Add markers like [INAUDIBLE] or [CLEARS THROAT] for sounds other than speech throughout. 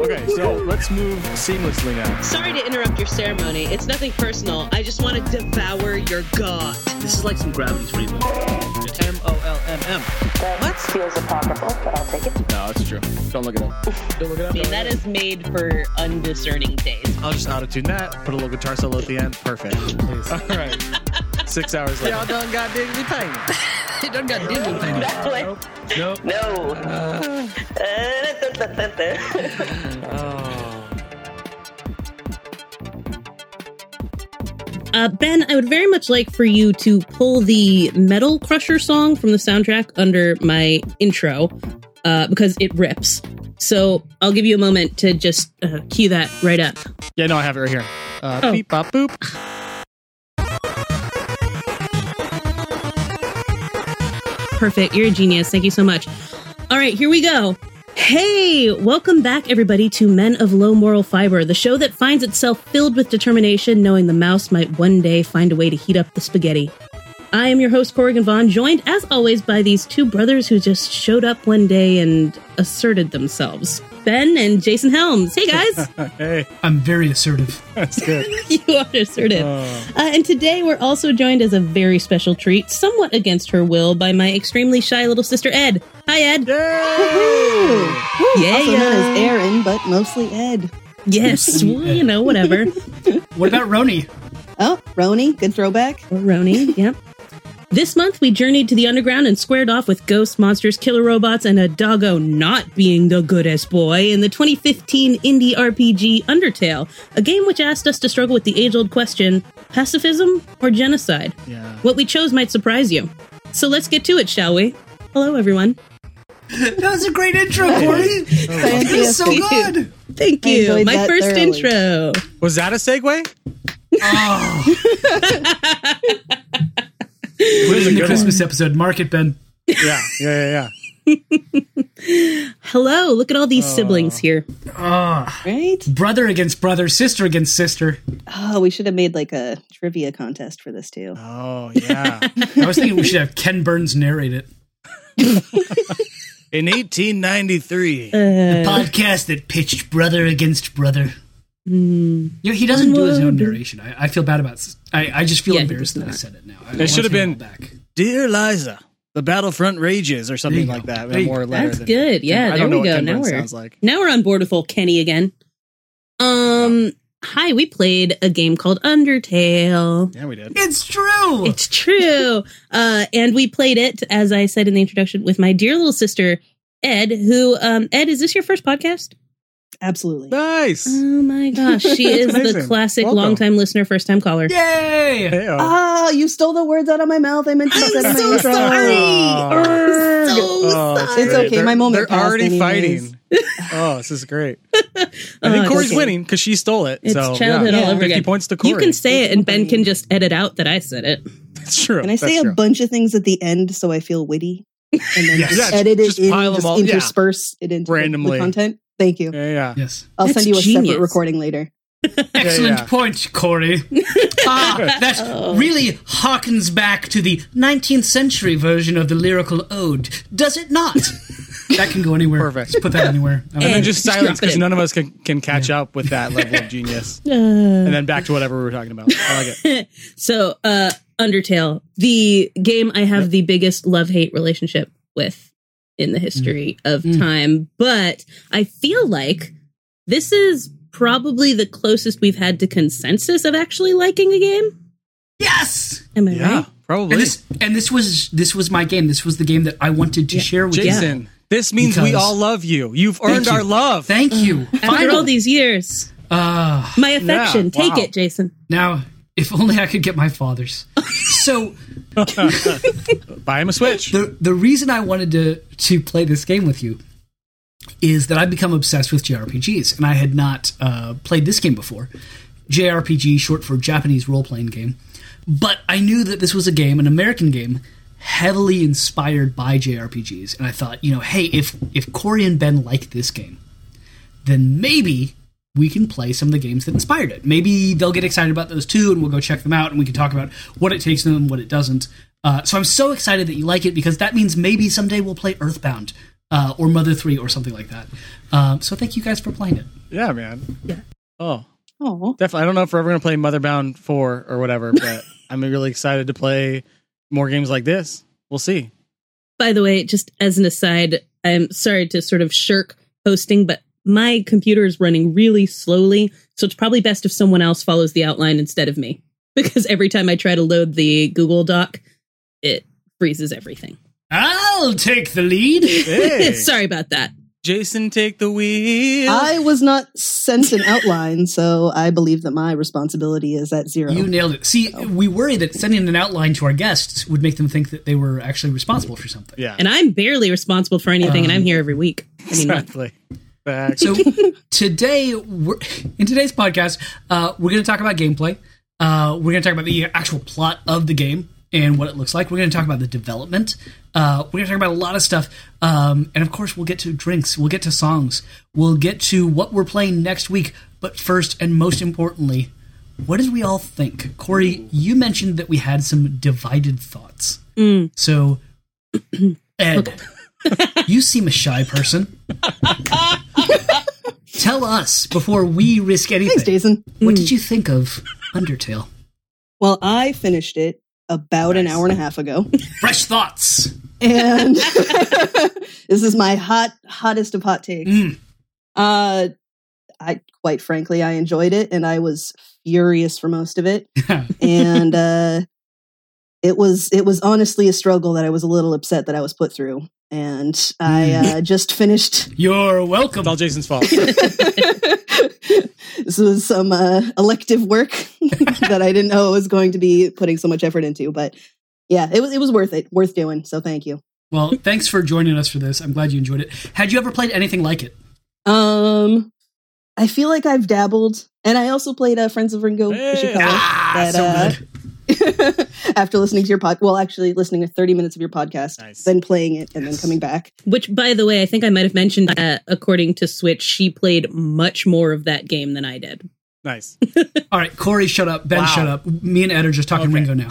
Okay, so let's move seamlessly now. Sorry to interrupt your ceremony. It's nothing personal. I just want to devour your god. This is like some gravity's reload. M O L M M. What? Feels apocryphal, but I'll take it. No, it's true. Don't look it up. Don't look it up. I mean, don't that look made for undiscerning taste. I'll just auto-tune that. Put a little guitar solo at the end. Perfect. All right. [LAUGHS] Six hours later. Y'all done got digitally painted. It done got digitally painted. That way. Nope. No. Uh. [LAUGHS] Oh. Uh, ben, I would very much like for you to pull the Metal Crusher song from the soundtrack under my intro uh, because it rips. So I'll give you a moment to just uh, cue that right up. Yeah, no, I have it right here. Uh, Oh. Beep, bop, boop. [LAUGHS] Perfect. You're a genius. Thank you so much. All right, here we go. Hey, welcome back, everybody, to Men of Low Moral Fiber, the show that finds itself filled with determination, knowing the mouse might one day find a way to heat up the spaghetti. I am your host, Corrigan Vaughn, joined as always by these two brothers who just showed up one day and asserted themselves Ben and Jason Helms. Hey, guys. [LAUGHS] Hey, I'm very assertive. [LAUGHS] that's good. [LAUGHS] you are assertive. Oh. Uh, and today we're also joined as a very special treat, somewhat against her will, by my extremely shy little sister, Ed. Hi, Ed. Woo! Yeah, also known as Aaron, but mostly Ed. Yes, well, you know, whatever. What about Roni? Oh, Roni, good throwback. Or Roni, yep. This month, we journeyed to the underground and squared off with ghosts, monsters, killer robots, and a doggo not being the goodest boy in the 2015 indie RPG Undertale, a game which asked us to struggle with the age old question pacifism or genocide? Yeah. What we chose might surprise you. So let's get to it, shall we? Hello, everyone. [LAUGHS] That was a great intro, Corey. That was so good. Thank you. My first thoroughly. intro. Was that a segue? [LAUGHS] [LAUGHS] Put it in the good Christmas episode. Mark it, Ben. Yeah, yeah, yeah, yeah. Hello, look at all these siblings here. Ah, Right? brother against brother, sister against sister. Oh, we should have made like a trivia contest for this too. Oh, yeah. I was thinking we should have Ken Burns narrate it. In 1893. [LAUGHS] Uh, Podcast that pitched brother against brother. mm, You know, he doesn't do his own narration. I, I feel bad about. S- I, I just feel Yeah, embarrassed that I said it now. I It should have to take it been- back. Dear Liza, the battlefront rages, or something like go. that. There More letter That's than- good. Yeah, I there we go. Now we're sounds like. now we're on board with old Kenny again. Um, hi, we played a game called Undertale. Yeah, we did. It's true. It's true. Uh, and we played it, as I said in the introduction, with my dear little sister, Ed, who, um, Ed, is this your first podcast? Absolutely. Nice. Oh my [LAUGHS] gosh. She is the classic Welcome. longtime listener, first time caller. Yay! Hey-o. Ah, you stole the words out of my mouth. I meant to say that in my so intro. sorry. Oh. So Oh, sorry. It's okay, They're- my moment They're already anyways. fighting. [LAUGHS] Oh, this is great. [LAUGHS] I Oh, think it's Corey's okay. winning because she stole it. It's so, childhood yeah. all over 50 again. points to Corey. You can say it, and Ben can just edit out that I said it. That's true. Can I say That's a true. bunch of things at the end so I feel witty? And then Yes. just Yeah, edit just it in, pile 'em just all- yeah. intersperse it into Randomly. the content? Thank you. Yeah, yeah. Yes. I'll That's send you a genius. separate recording later. Excellent yeah. point, Corey. [LAUGHS] ah, that Oh. really harkens back to the 19th century version of the lyrical ode, does it not? [LAUGHS] that can go anywhere. Perfect. Just put that anywhere. I [LAUGHS] And then just Just silence because none of us can, can catch up with that level of genius. Uh, And then back to whatever we were talking about. I like it. so, uh, Undertale, the game I have the biggest love hate relationship with in the history of Mm. time, but I feel like this is probably the closest we've had to consensus of actually liking a game. yes. Am I Yeah, right? probably. And this and this was this was my game. This was the game that I wanted to share with you. Jason, this means we all love you. You've earned you. our love. Thank you. [GASPS] After all these years, Ah, my affection. Yeah, Take wow. it, Jason. now, if only I could get my father's. [LAUGHS] so [LAUGHS] Buy him a Switch. the the reason I wanted to to play this game with you is that I've become obsessed with JRPGs, and I had not uh, played this game before. JRPG, short for Japanese role playing game. But I knew that this was a game, an American game, heavily inspired by JRPGs, and I thought, you know, hey, if if Corey and Ben like this game, then maybe we can play some of the games that inspired it. Maybe they'll get excited about those too, and we'll go check them out, and we can talk about what it takes them and what it doesn't. Uh, so I'm so excited that you like it because that means maybe someday we'll play Earthbound uh, or Mother Three or something like that. Um, so thank you guys for playing it. Yeah, man. Yeah. Oh, Oh, definitely. I don't know if we're ever gonna play Motherbound Four or whatever, but [LAUGHS] I'm really excited to play more games like this. We'll see. By the way, just as an aside, I'm sorry to sort of shirk hosting, but my computer is running really slowly, so it's probably best if someone else follows the outline instead of me. [LAUGHS] Because every time I try to load the Google Doc, it freezes everything. I'll take the lead. [LAUGHS] Hey, [LAUGHS] sorry about that. Jason, take the wheel. I was not sent an outline, so I believe that my responsibility is at zero. You nailed it. See, oh. we worry that sending an outline to our guests would make them think that they were actually responsible for something. yeah, And I'm barely responsible for anything, and I'm um, here every week. I mean, month. exactly. Back. So today, we're, in today's podcast, uh, we're going to talk about gameplay. Uh, we're going to talk about the actual plot of the game and what it looks like. We're going to talk about the development. Uh, we're going to talk about a lot of stuff, um, and of course, we'll get to drinks. We'll get to songs. We'll get to what we're playing next week. But first, and most importantly, what did we all think? Corey, you mentioned that we had some divided thoughts. So, [CLEARS THROAT] Ed, you seem a shy person. [LAUGHS] Tell us before we risk anything. Thanks, Jason. What did you think of Undertale? Well, I finished it about an hour and a half ago, Fresh thoughts. and [LAUGHS] [LAUGHS] this is my hot, hottest of hot takes. Mm. Uh, I quite frankly, I enjoyed it, and I was furious for most of it. [LAUGHS] and uh, it was it was honestly a struggle that I was a little upset that I was put through. And I uh, just finished. [LAUGHS] You're welcome. it's all Jason's fault. [LAUGHS] this was some uh, elective work [LAUGHS] that I didn't know I was going to be putting so much effort into, but yeah, it was it was worth it, worth doing. So thank you. Well, thanks for joining us for this. I'm glad you enjoyed it. Had you ever played anything like it? Um, I feel like I've dabbled, and I also played uh, Friends of Ringo Hey. Ishikawa. Ah, that, so uh, good. [LAUGHS] after listening to your pod, well, actually listening to 30 minutes of your podcast, Nice. then playing it, and then coming back. Which, by the way, I think I might have mentioned that according to Switch, she played much more of that game than I did. nice. [LAUGHS] All right, Corey, shut up. Ben, Wow. shut up. Me and Ed are just talking Okay. Ringo now.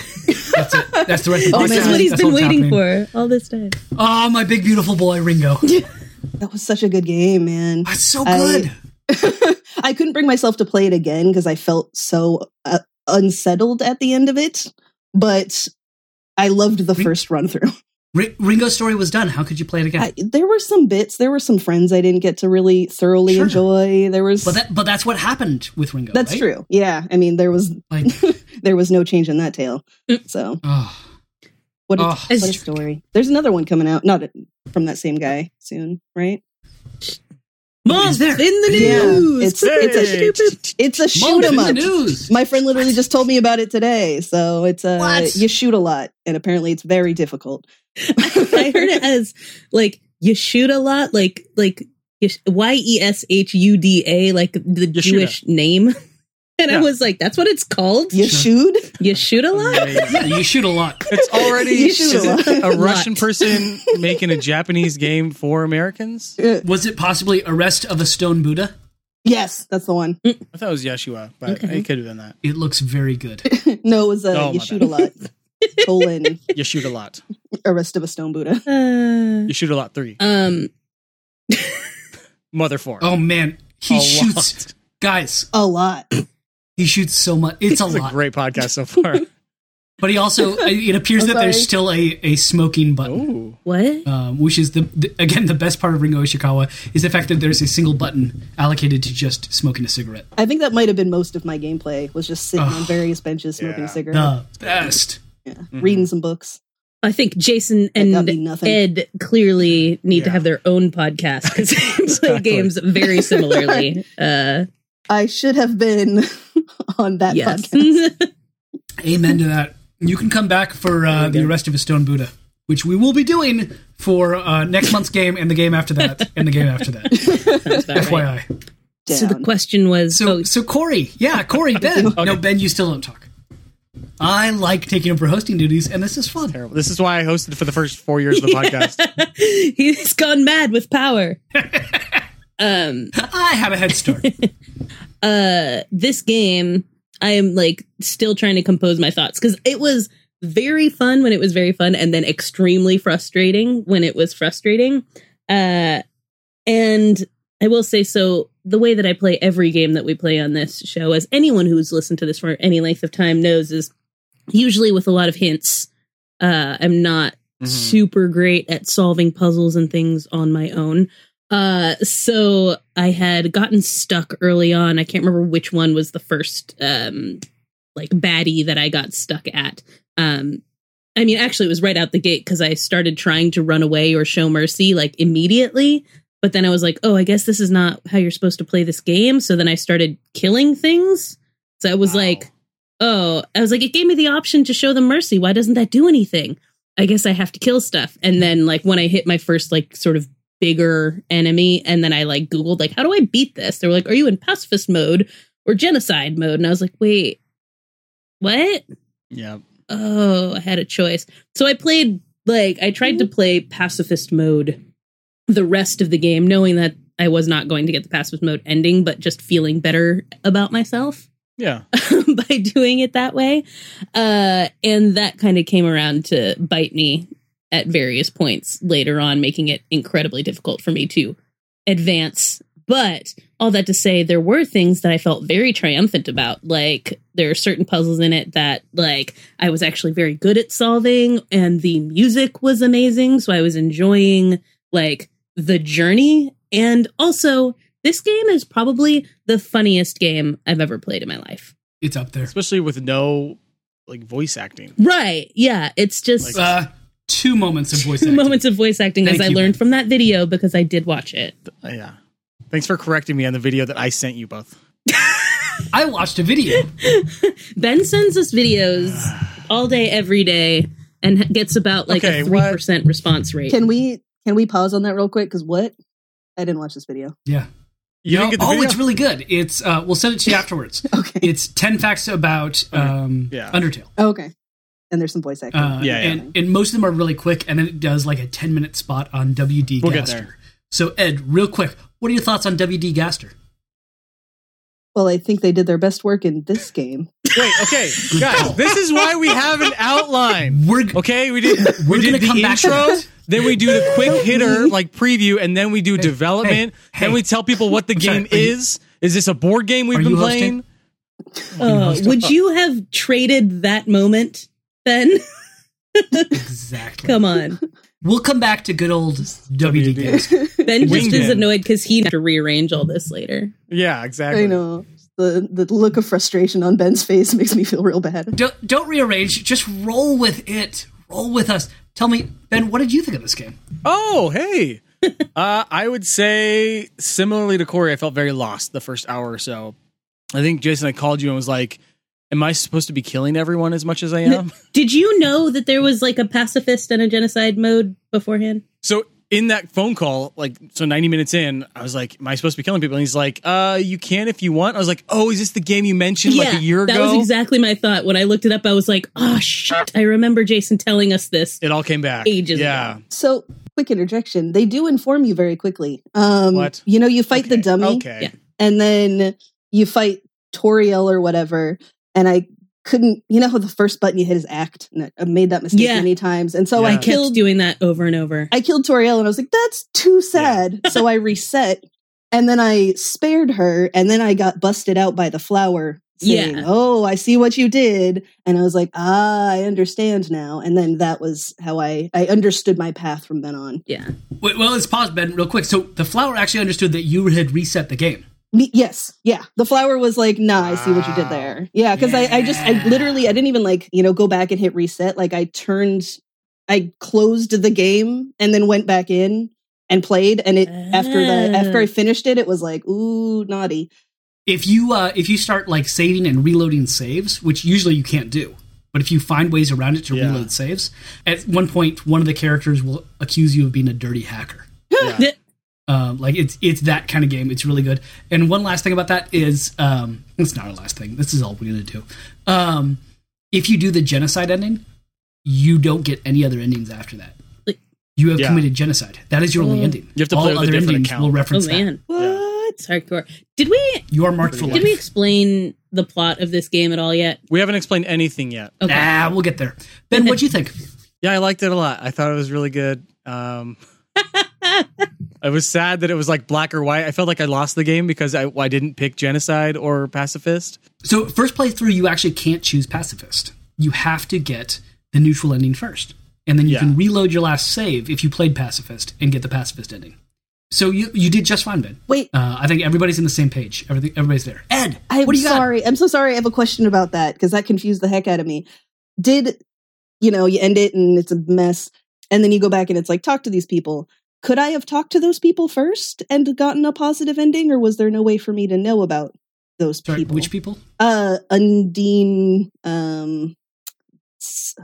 That's it. That's the rest of [LAUGHS] the Oh, podcast. man. That's what he's That's been waiting happening. for all this time. Oh, my big beautiful boy, Ringo. That was such a good game, man. That's so I- good. I couldn't bring myself to play it again because I felt so uh, unsettled at the end of it, but I loved the Ring- first run through. [LAUGHS] Ri- Ringo's story was done. How could you play it again? I, there were some bits, there were some friends I didn't get to really thoroughly Sure. enjoy. There was but that, but that's what happened with Ringo. that's right? true. Yeah, I mean there was Like, [LAUGHS] there was no change in that tale. Mm. So oh, what a, Oh. what a story. There's another one coming out, not from that same guy soon, right? Mom, is there? in the Yeah, news. it's it's a it's a shoot 'em Mom's in up. the news. My friend literally just told me about it today. So it's a What? you shoot a lot, and apparently it's very difficult. [LAUGHS] I heard it as like you shoot a lot, like like Y E S H U D A, like the Yeshuda. Jewish name. And I was like, "That's what it's called. You Sure. shoot? You shoot a lot." Amazing. Yeah, you shoot a lot. It's already You shoot a lot. a [LAUGHS] Russian Lot. person making a Japanese game for Americans. Was it possibly Arrest of a Stone Buddha? Yes, that's the one. I thought it was Yeshua, but Okay. it could have been that. It looks very good. [LAUGHS] no, it was uh, Oh, you shoot bad. a lot. Colon [LAUGHS] You shoot a lot. arrest of a stone Buddha. Uh, You shoot a lot. Three. um, Mother four. Oh man, he A shoots lot. guys. A lot. He shoots so much. It's a It's a lot. great podcast so far. [LAUGHS] But he also it appears that there's still a, a smoking button. Ooh. what? Um, which is the, the again the best part of Ringo Ishikawa is the fact that there's a single button allocated to just smoking a cigarette. I think that might have been most of my gameplay was just sitting on various benches smoking Yeah. a cigarette, The best. yeah. reading some books. I think Jason and. Ed clearly need to have their own podcast because they [LAUGHS] play Exactly. games very similarly. [LAUGHS] Uh, I should have been [LAUGHS] on that yes. podcast. [LAUGHS] Amen to that. You can come back for uh, the arrest of a stone Buddha, which we will be doing for uh, next month's game and the game after that [LAUGHS] and the game after that. That's about right. FYI. So the question was, So oh, so Corey, yeah, Corey, Ben. No, Ben, you still don't talk. I like taking over hosting duties, and this is fun. Terrible. This is why I hosted for the first four years of the podcast. he's gone mad with power. Um, [LAUGHS] I have a head start. [LAUGHS] uh, this game, I am like still trying to compose my thoughts because it was very fun when it was very fun, and then extremely frustrating when it was frustrating. Uh, and I will say so. The way that I play every game that we play on this show, as anyone who's listened to this for any length of time knows, is usually with a lot of hints. Uh, I'm not Mhm. super great at solving puzzles and things on my own. Uh, so I had gotten stuck early on. I can't remember which one was the first, um, like baddie that I got stuck at. Um, I mean, actually, it was right out the gate because I started trying to run away or show mercy like immediately. But then I was like, oh, I guess this is not how you're supposed to play this game. So then I started killing things. So I was Wow. like, oh, I was like, it gave me the option to show them mercy. Why doesn't that do anything? I guess I have to kill stuff. And then like when I hit my first like sort of bigger enemy, and then I like Googled like, how do I beat this? They were like, are you in pacifist mode or genocide mode? And I was like, wait, what? Yeah. Oh, I had a choice. So I played like I tried to play pacifist mode the rest of the game, knowing that I was not going to get the pacifist mode ending, but just feeling better about myself Yeah. [LAUGHS] by doing it that way. Uh, and that kind of came around to bite me at various points later on, making it incredibly difficult for me to advance. But all that to say, there were things that I felt very triumphant about. Like there are certain puzzles in it that like I was actually very good at solving, and the music was amazing. So I was enjoying like the journey. And also, this game is probably the funniest game I've ever played in my life. It's up there. Especially with no like voice acting. Right. Yeah. It's just Uh, two moments of voice [LAUGHS] two acting. moments of voice acting Thank as I learned Ben. from that video because I did watch it. Yeah. Thanks for correcting me on the video that I sent you both. I watched a video. [LAUGHS] Ben sends us videos all day, every day, and gets about like Okay, a three what- percent response rate. Can we can we pause on that real quick? Because what? I didn't watch this video. Yeah. You No, didn't get the oh, video? it's really good. It's uh, we'll send it to you [LAUGHS] afterwards. Okay. It's ten facts about um, Yeah. Undertale. Oh, okay. And there's some voice acting. Uh, Yeah, yeah. And, and most of them are really quick, and then it does like a 10 minute spot on WD We'll get Gaster. there. So, Ed, real quick, what are your thoughts on WD Gaster? well, I think they did their best work in this game. Wait, okay, guys, this is why we have an outline. We're Okay, we did We're we gonna did the come back intro, that. then we do the quick [LAUGHS] hitter like preview, and then we do development. hey, then we tell people what the I'm sorry, game you- is. Is this a board game we've been playing? Uh, hosting? would you have traded that moment, Ben? exactly. Come on. We'll come back to good old WD WD. Ben just is annoyed because he had to rearrange all this later. Yeah, exactly. I know the the look of frustration on Ben's face makes me feel real bad. Don't, don't rearrange, just roll with it. Roll with us. Tell me, Ben, what did you think of this game? Oh, hey. [LAUGHS] uh, I would say similarly to Corey, I felt very lost the first hour or so. I think Jason, I called you and was like, "Am I supposed to be killing everyone as much as I am?" [LAUGHS] Did you know that there was like a pacifist and a genocide mode beforehand? so in that phone call, like so, ninety minutes in, I was like, "Am I supposed to be killing people?" And he's like, "Uh, you can if you want." I was like, "Oh, is this the game you mentioned like a year that ago?" That was exactly my thought. When I looked it up, I was like, oh shit. I remember Jason telling us this. it all came back Ages Yeah, ago. So, quick interjection. They do inform you very quickly. Um, What? You know, you fight the dummy, Okay. Yeah. and then you fight Toriel or whatever. And I couldn't, you know, how the first button you hit is act. And I made that mistake Yeah. many times, and so Yeah. I I Kept killed. doing that over and over. I killed Toriel, and I was like, "That's too sad." [LAUGHS] so I reset, and then I spared her, and then I got busted out by the flower. Saying, Yeah. "Oh, I see what you did," and I was like, "Ah, I understand now." And then that was how I I understood my path from then on. yeah. Wait, well, let's pause, Ben, real quick. So, the flower actually understood that you had reset the game. Me, yes, yeah. The flower was like, "Nah, I see what you did there." Yeah, because I, I just, I literally, I didn't even like, you know, go back and hit reset. Like, I turned, I closed the game and then went back in and played. And it after the after I Ah. finished it, it was like, ooh, naughty. If you uh, if you start like saving and reloading saves, which usually you can't do, but if you find ways around it to Yeah. reload saves, at one point one of the characters will accuse you of being a dirty hacker. [GASPS] Yeah. Um, like it's it's that kind of game. It's really good. And one last thing about that is um, it's not our last thing. This is all we're gonna do. Um, if you do the genocide ending, you don't get any other endings after that. Like- You have Yeah. committed genocide. That is your only Oh. ending. You have to all play with a other different endings account. will Oh reference that. man. What? It's hardcore. Did we You are marked for life. did we explain the plot of this game at all yet? We haven't explained anything yet. Okay. Nah, we'll get there. Ben, what'd you think? Yeah, I liked it a lot. I thought it was really good. Um, [LAUGHS] I was sad that it was like black or white. I felt like I lost the game because I, I didn't pick genocide or pacifist. So first playthrough, you actually can't choose pacifist. You have to get the neutral ending first, and then you Yeah. can reload your last save if you played pacifist and get the pacifist ending. So you you did just fine, Ben. Wait, Uh, I think everybody's in the same page. Everything everybody's there. Ed, I'm what do you got? sorry. I'm so sorry. I have a question about that because that confused the heck out of me. Did you know you end it and it's a mess, and then you go back and it's like talk to these people. Could I have talked to those people first and gotten a positive ending, or was there no way for me to know about those Sorry, people? which people? uh, Undyne, um,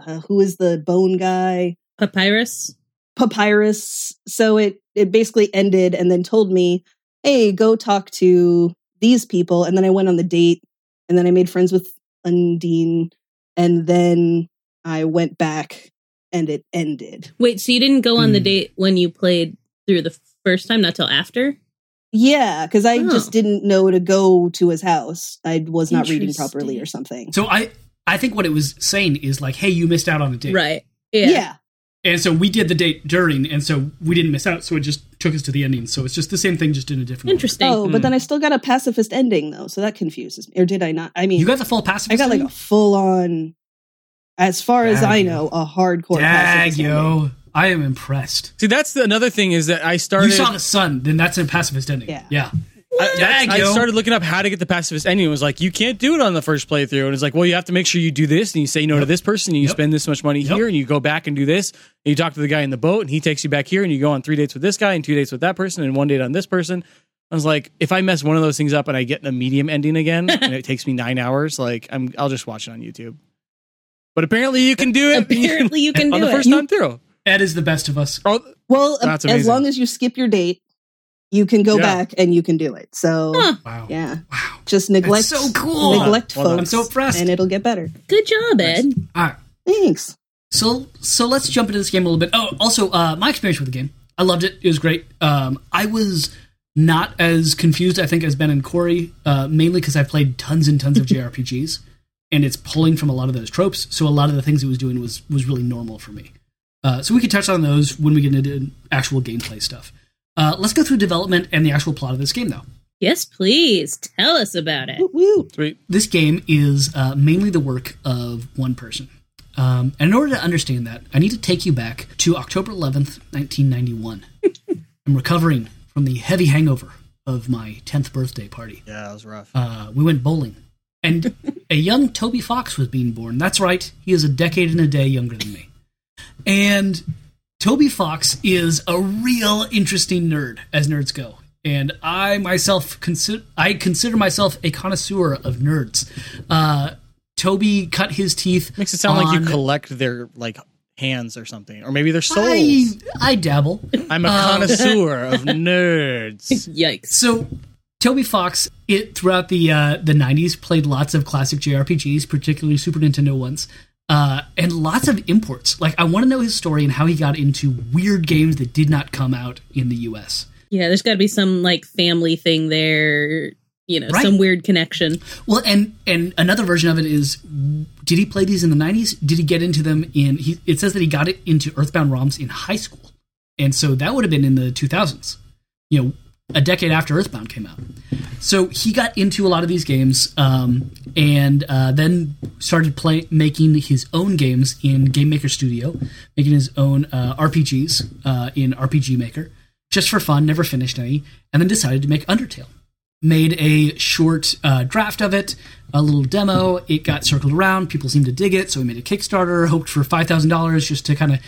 uh, who is the bone guy? Papyrus. Papyrus. So it it basically ended and then told me, "Hey, go talk to these people." And then I went on the date, and then I made friends with Undyne, and then I went back, and it ended. Wait, so you didn't go on the Hmm. date when you played through the first time, not till after? Yeah, because I Oh. just didn't know to go to his house. I was not reading properly or something. So I I think what it was saying is like, hey, you missed out on a date, Right. yeah. Yeah. And so we did the date during, and so we didn't miss out. So it just took us to the ending. So it's just the same thing, just in a different. order. Interesting. Oh, but then I still got a pacifist ending though, so that confuses me. Or did I not? I mean, You got the full pacifist. I got like a full on, as far as I yo. know, a hardcore. Dag, pacifist ending. yo. I am impressed. See, that's the, another thing is that I started. You saw the sun, then that's a pacifist ending. Yeah. Yeah. I, Dag, I started looking up how to get the pacifist ending. It was like you can't do it on the first playthrough, and it's like, well, you have to make sure you do this, and you say no to this person, and you Yep. spend this much money Yep. here, and you go back and do this, and you talk to the guy in the boat, and he takes you back here, and you go on three dates with this guy, and two dates with that person, and one date on this person. I was like, if I mess one of those things up and I get a medium ending again, [LAUGHS] and it takes me nine hours, like I'm, I'll just watch it on YouTube. But apparently, you can do it. Apparently, you can do [LAUGHS] on do the it. first time through. Ed is the best of us. Oh, Well, That's as long as you skip your date, you can go Yeah. back and you can do it. So Huh. Wow. yeah, Wow. just neglect. so cool. Neglect Well folks. I'm so impressed. and it'll get better. Good job, Ed. All right. Thanks. So so let's jump into this game a little bit. Oh, also uh, my experience with the game. I loved it. It was great. Um, I was not as confused, I think, as Ben and Corey, uh, mainly because I've played tons and tons of [LAUGHS] JRPGs, and it's pulling from a lot of those tropes. So a lot of the things it was doing was was really normal for me. Uh, so we could touch on those when we get into actual gameplay stuff. Uh, let's go through development and the actual plot of this game, though. Yes, please. Tell us about it. Woo, woo. sweet. this game is uh, mainly the work of one person. Um, and in order to understand that, I need to take you back to October 11th, 1991. [LAUGHS] I'm recovering from the heavy hangover of my 10th birthday party. Yeah, that was rough. Uh, we went bowling. And a young Toby Fox was being born. That's right, he is a decade and a day younger than me. And Toby Fox is a real interesting nerd, as nerds go. And I myself consider I consider myself a connoisseur of nerds. Uh, Toby cut his teeth. Makes it sound like you collect their like hands or something, or maybe their souls. I, I dabble. I'm a Um, connoisseur of [LAUGHS] nerds. Yikes. So Toby Fox, it throughout the uh, the '90s, played lots of classic JRPGs, particularly Super Nintendo ones, uh, and lots of imports. Like, I want to know his story and how he got into weird games that did not come out in the U.S. Yeah, there's got to be some like family thing there. You know, Right. some weird connection. Well, and and another version of it is, did he play these in the '90s? Did he get into them in? He, it says that he got it into Earthbound ROMs in high school, and so that would have been in the 2000s. You know, a decade after Earthbound came out. So he got into a lot of these games, um, and uh, then started play, making his own games in Game Maker Studio, making his own uh, RPGs uh, in RPG Maker, just for fun. Never finished any, and then decided to make Undertale made a short uh, draft of it, a little demo. It got circled around. People seemed to dig it, so he made a Kickstarter. Hoped for five thousand dollars just to kind of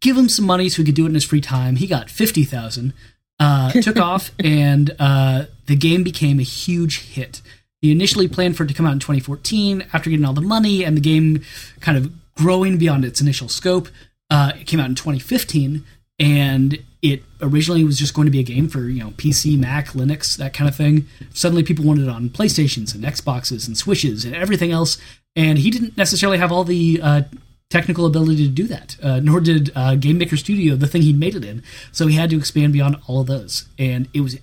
give him some money so he could do it in his free time. He got fifty thousand. Uh, took [LAUGHS] off, and uh, the game became a huge hit. He initially planned for it to come out in 2014. After getting all the money and the game kind of growing beyond its initial scope, uh, it came out in 2015, and it originally was just going to be a game for you know PC, Mac, Linux, that kind of thing. Suddenly, people wanted it on PlayStations and Xboxes and Switches and everything else, and he didn't necessarily have all the uh, technical ability to do that. Uh, nor did uh, Game Maker Studio, the thing he made it in. So he had to expand beyond all of those, and it was.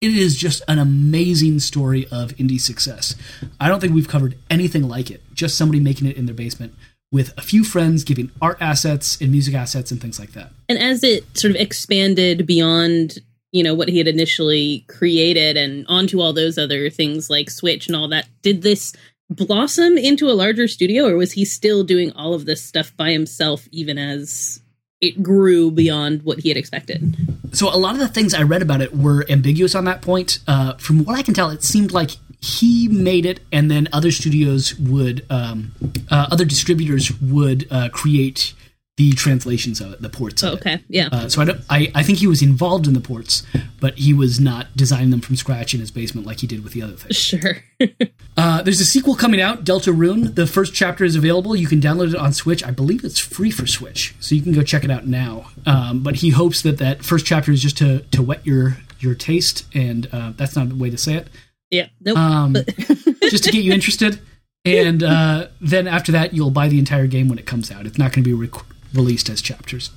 It is just an amazing story of indie success. I don't think we've covered anything like it. Just somebody making it in their basement with a few friends, giving art assets and music assets and things like that. And as it sort of expanded beyond, you know, what he had initially created and onto all those other things like Switch and all that, did this blossom into a larger studio or was he still doing all of this stuff by himself even as it grew beyond what he had expected? So a lot of the things I read about it were ambiguous on that point. Uh, from what I can tell, it seemed like he made it, and then other studios would, um, uh, other distributors would uh, create the translations of it, the ports. Oh, okay, yeah. Uh, so I, don't, I, I think he was involved in the ports, but he was not designing them from scratch in his basement like he did with the other things. Sure. [LAUGHS] Uh, there's a sequel coming out, Deltarune. The first chapter is available. You can download it on Switch. I believe it's free for Switch, so you can go check it out now. Um, but he hopes that that first chapter is just to to whet your your taste, and uh, that's not a way to say it. yeah. Nope. Um, [LAUGHS] just to get you interested, and uh, then after that, you'll buy the entire game when it comes out. It's not going to be rec- released as chapters.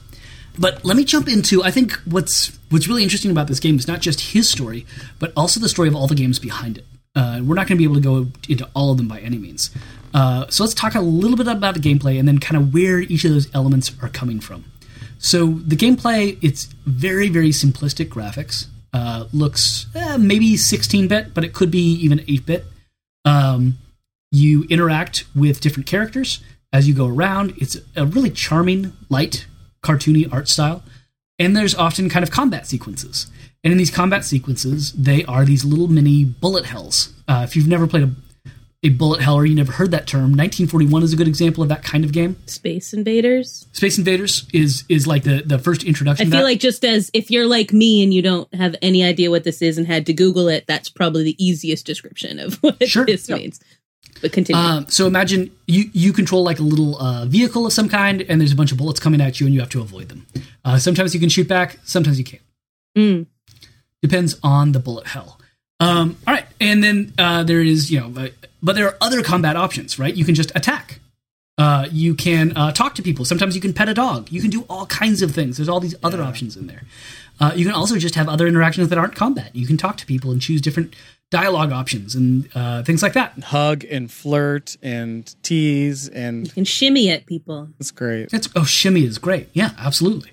But let me jump into. I think what's what's really interesting about this game is not just his story, but also the story of all the games behind it. Uh, we're not going to be able to go into all of them by any means. Uh, so let's talk a little bit about the gameplay and then kind of where each of those elements are coming from. So the gameplay, it's very very simplistic graphics. Uh, looks eh, maybe 16 bit, but it could be even 8 bit. Um, you interact with different characters as you go around. It's a really charming, light, cartoony art style. And there's often kind of combat sequences. And in these combat sequences, they are these little mini bullet hells. Uh, if you've never played a, a bullet hell or you never heard that term, 1941 is a good example of that kind of game. Space Invaders. Space Invaders is is like the, the first introduction. I feel like just as if you're like me and you don't have any idea what this is and had to Google it, that's probably the easiest description of [LAUGHS] what Sure. this Yep. means. But continue. Um, so imagine you you control like a little uh, vehicle of some kind, and there's a bunch of bullets coming at you, and you have to avoid them. Uh, sometimes you can shoot back, sometimes you can't. Mm. Depends on the bullet hell. Um, all right, and then uh, there is you know, but, but there are other combat options, right? You can just attack. Uh, you can uh, talk to people. Sometimes you can pet a dog. You can do all kinds of things. There's all these other options in there. Uh, you can also just have other interactions that aren't combat. You can talk to people and choose different dialogue options and uh, things like that. Hug and flirt and tease and And shimmy at people. it's great. That's oh shimmy is great. Yeah, absolutely.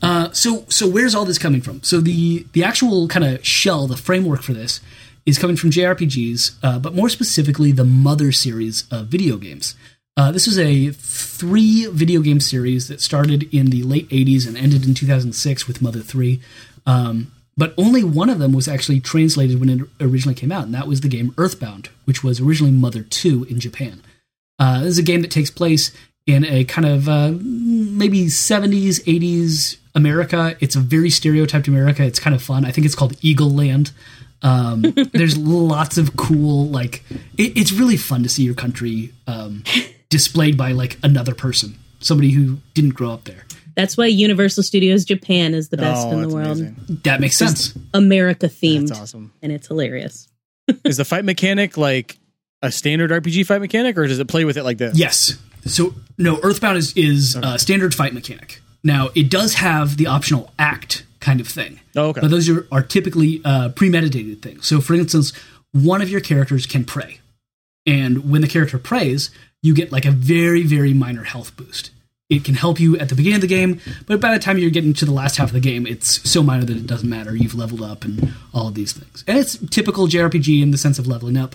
Uh, so so where's all this coming from? So the the actual kind of shell, the framework for this is coming from JRPGs, uh, but more specifically the Mother series of video games. Uh, this is a three video game series that started in the late 80s and ended in 2006 with Mother 3. Um, but only one of them was actually translated when it originally came out, and that was the game Earthbound, which was originally Mother 2 in Japan. Uh, this is a game that takes place in a kind of uh, maybe 70s, 80s America. It's a very stereotyped America. It's kind of fun. I think it's called Eagle Land. Um, [LAUGHS] there's lots of cool, like, it, it's really fun to see your country um, displayed by like another person, somebody who didn't grow up there. That's why Universal Studios Japan is the best Oh, in the world. amazing. That makes sense. America themed. That's awesome. And it's hilarious. [LAUGHS] Is the fight mechanic like a standard RPG fight mechanic, or does it play with it like this? Yes. So no, Earthbound is is uh, standard fight mechanic. Now it does have the optional act kind of thing. Oh, okay. But those are, are typically uh, premeditated things. So for instance, one of your characters can pray, and when the character prays, you get like a very very minor health boost. It can help you at the beginning of the game, but by the time you're getting to the last half of the game, it's so minor that it doesn't matter. You've leveled up and all of these things. And it's typical JRPG in the sense of leveling up.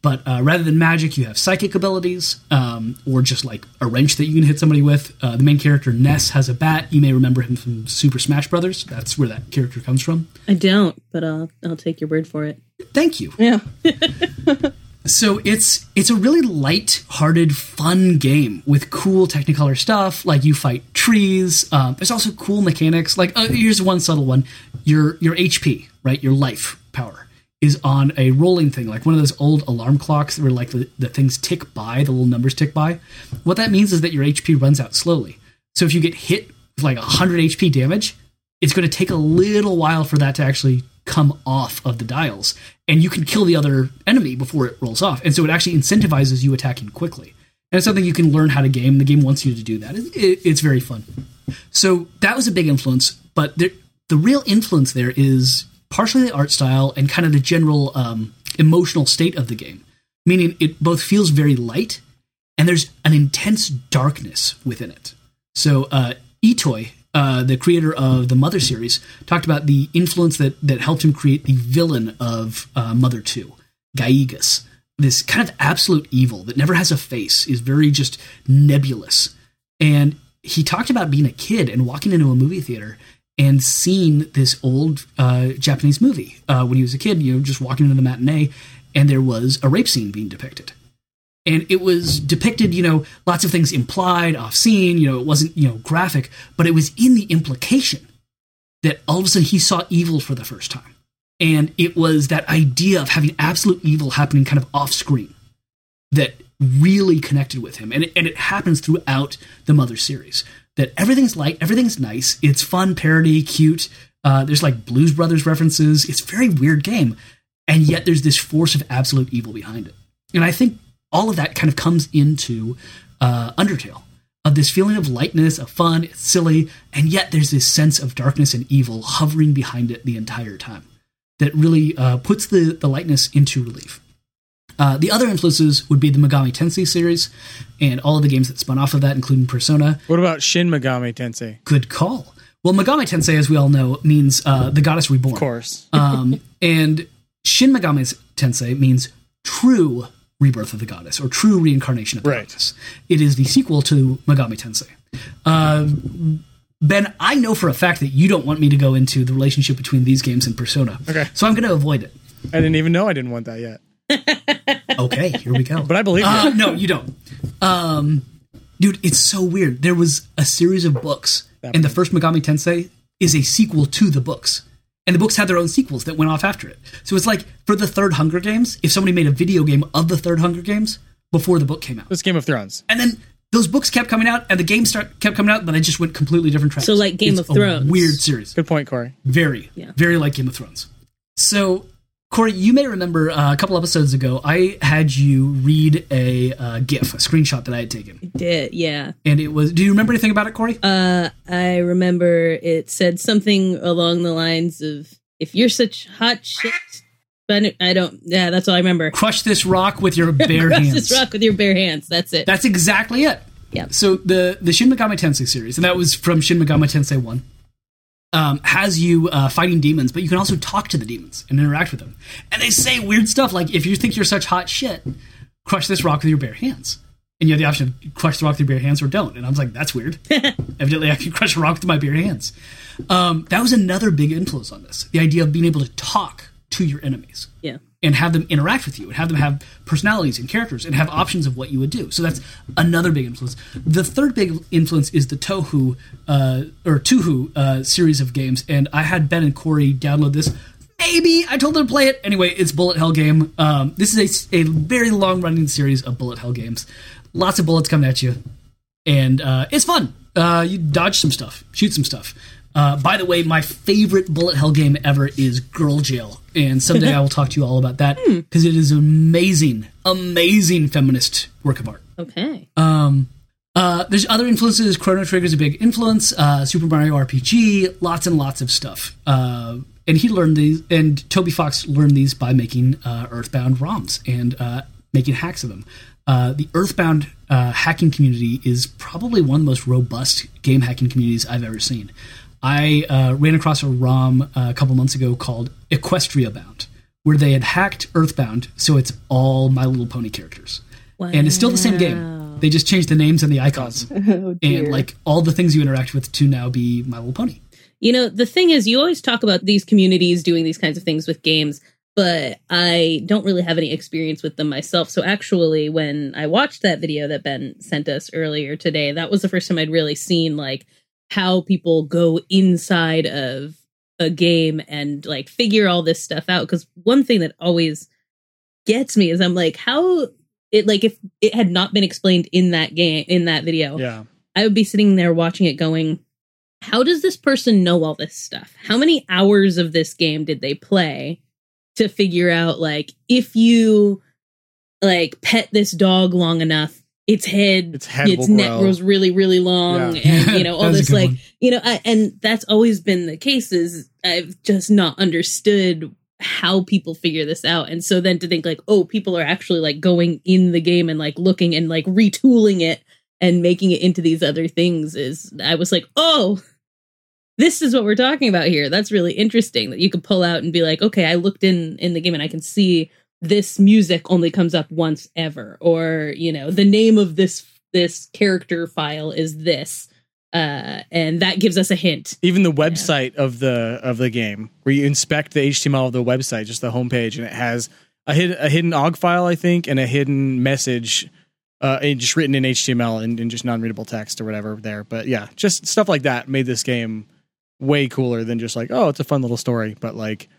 But uh, rather than magic, you have psychic abilities, um, or just like a wrench that you can hit somebody with. Uh, the main character Ness has a bat. You may remember him from Super Smash Brothers. That's where that character comes from. I don't, but I'll I'll take your word for it. Thank you. Yeah. [LAUGHS] So it's it's a really light-hearted, fun game with cool Technicolor stuff. Like you fight trees. Um, there's also cool mechanics. Like uh, here's one subtle one: your your HP, right? Your life power is on a rolling thing, like one of those old alarm clocks where like the, the things tick by, the little numbers tick by. What that means is that your HP runs out slowly. So if you get hit with like 100 HP damage, it's going to take a little while for that to actually come off of the dials. And you can kill the other enemy before it rolls off. And so it actually incentivizes you attacking quickly. And it's something you can learn how to game. The game wants you to do that. It, it, it's very fun. So that was a big influence. But there, the real influence there is partially the art style and kind of the general um, emotional state of the game. Meaning it both feels very light and there's an intense darkness within it. So uh, Itoi, uh, the creator of the Mother series, talked about the influence that that helped him create the villain of uh, Mother Two, Giygas. This kind of absolute evil that never has a face is very just nebulous. And he talked about being a kid and walking into a movie theater and seeing this old uh, Japanese movie uh, when he was a kid. You know, just walking into the matinee, and there was a rape scene being depicted and it was depicted you know lots of things implied off scene you know it wasn't you know graphic but it was in the implication that all of a sudden he saw evil for the first time. And it was that idea of having absolute evil happening kind of off screen that really connected with him. And it, and it happens throughout the mother series that everything's light everything's nice it's fun parody cute uh, there's like blues brothers references it's a very weird game and yet there's this force of absolute evil behind it. And i think all of that kind of comes into uh, Undertale of this feeling of lightness, of fun, it's silly, and yet there's this sense of darkness and evil hovering behind it the entire time that really uh, puts the, the lightness into relief. Uh, the other influences would be the Megami Tensei series and all of the games that spun off of that, including Persona. What about Shin Megami Tensei? Good call. Well, Megami Tensei, as we all know, means uh, the goddess reborn. Of course. um, and Shin Megami Tensei means true rebirth of the goddess or true reincarnation of the Right. goddess. It is the sequel to Megami Tensei. Um, ben, I know for a fact that you don't want me to go into the relationship between these games and Persona. Okay. So I'm going to avoid it. I didn't even know I didn't want that yet. [LAUGHS] Okay, here we go. But I believe Uh, you. no, you don't. Um, dude, it's so weird. There was a series of books, and the first Megami Tensei is a sequel to the books. And the books had their own sequels that went off after it. So it's like for the third Hunger Games, if somebody made a video game of the third Hunger Games before the book came out. This Game of Thrones. And then those books kept coming out, and the games start kept coming out, but I just went completely different tracks. So like Game It's of a Thrones. weird series. Good point, Corey. Very, Yeah. very like Game of Thrones. So, Corey, you may remember uh, a couple episodes ago, I had you read a uh, GIF, a screenshot that I had taken, Did yeah. and it was. Do you remember anything about it, Corey? Uh, I remember it said something along the lines of "If you're such hot shit," but I don't. Yeah, that's all I remember. Crush this rock with your [LAUGHS] bare Crush hands. this rock with your bare hands. That's it. That's exactly it. Yeah. So the the Shin Megami Tensei series, and that was from Shin Megami Tensei One, um, has you uh, fighting demons, but you can also talk to the demons and interact with them. And they say weird stuff like, "If you think you're such hot shit, crush this rock with your bare hands." And you have the option to crush the rock with your bare hands or don't. And I was like, "That's weird." [LAUGHS] Evidently, I can crush a rock with my bare hands. Um, that was another big influence on this: the idea of being able to talk to your enemies yeah. and have them interact with you and have them have personalities and characters and have options of what you would do. So that's another big influence. The third big influence is the Touhou, uh, or Tuhu uh, series of games, and I had Ben and Corey download this. Maybe I told them to play it anyway. It's Bullet Hell game. Um, this is a, a very long running series of Bullet Hell games. Lots of bullets coming at you, and uh, it's fun. Uh, you dodge some stuff, shoot some stuff. Uh, by the way, my favorite bullet hell game ever is Girl Jail, and someday [LAUGHS] I will talk to you all about that because it is an amazing, amazing feminist work of art. Okay. Um, uh, there's other influences. Chrono Trigger is a big influence. Uh, Super Mario RPG, lots and lots of stuff. Uh, and he learned these, and Toby Fox learned these by making uh, Earthbound ROMs and uh, making hacks of them. Uh, the Earthbound uh, hacking community is probably one of the most robust game hacking communities I've ever seen. I uh, ran across a ROM uh, a couple months ago called Equestria Bound, where they had hacked Earthbound so it's all My Little Pony characters. And it's still the same game. They just changed the names and the icons. [LAUGHS] Oh, and like all the things you interact with to now be My Little Pony. You know, the thing is, you always talk about these communities doing these kinds of things with games, but I don't really have any experience with them myself. So actually, when I watched that video that Ben sent us earlier today, that was the first time I'd really seen like how people go inside of a game and like figure all this stuff out. Because one thing that always gets me is I'm like, how it like if it had not been explained in that game in that video, Yeah. I would be sitting there watching it going, how does this person know all this stuff? How many hours of this game did they play to figure out like if you like pet this dog long enough, its head Its head its neck grow. grows really, really long Yeah. and you know, [LAUGHS] all That was a this like one. you know, I, and that's always been the case is I've just not understood how people figure this out. And so then to think like, oh, people are actually like going in the game and like looking and like retooling it and making it into these other things is I was like, oh, this is what we're talking about here. That's really interesting that you could pull out and be like, okay, I looked in in the game and I can see this music only comes up once ever or, you know, the name of this this character file is this uh, and that gives us a hint. Even the website of the of the game, where you inspect the HTML of the website, just the homepage, and it has a hidden a hidden OGG file, I think, and a hidden message, uh, just written in HTML and, and just non readable text or whatever there. But yeah, just stuff like that made this game way cooler than just like, oh, it's a fun little story. But like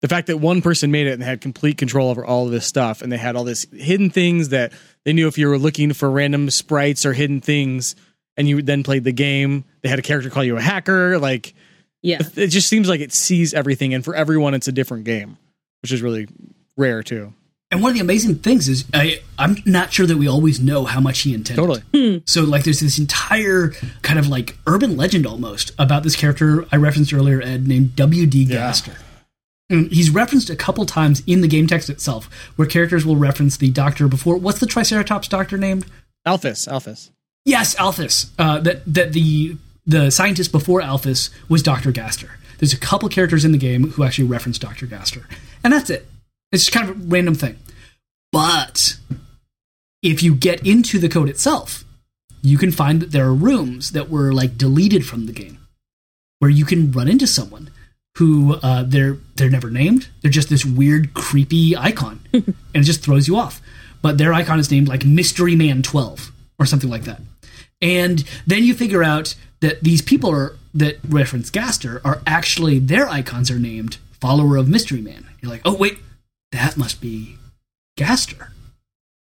the fact that one person made it and had complete control over all of this stuff, and they had all this hidden things that they knew if you were looking for random sprites or hidden things and you then played the game. They had a character call you a hacker. Like, Yeah. it just seems like it sees everything, and for everyone, it's a different game, which is really rare too. And one of the amazing things is I, I'm not sure that we always know how much he intended. Totally. Hmm. So like there's this entire kind of like urban legend almost about this character I referenced earlier, Ed, named W.D. Yeah. Gaster. And he's referenced a couple times in the game text itself, where characters will reference the doctor before. What's the Triceratops doctor named? Alphys, Alphys. Yes, Alphys. Uh, that that the the scientist before Alphys was Doctor Gaster. There's a couple characters in the game who actually reference Doctor Gaster, and that's it. It's just kind of a random thing. But if you get into the code itself, you can find that there are rooms that were like deleted from the game, where you can run into someone who uh, they're they're never named. They're just this weird, creepy icon, [LAUGHS] and it just throws you off. But their icon is named like Mystery Man Twelve or something like that. And then you figure out that these people are that reference Gaster are actually their icons are named Follower of Mystery Man. You're like, oh wait, that must be Gaster.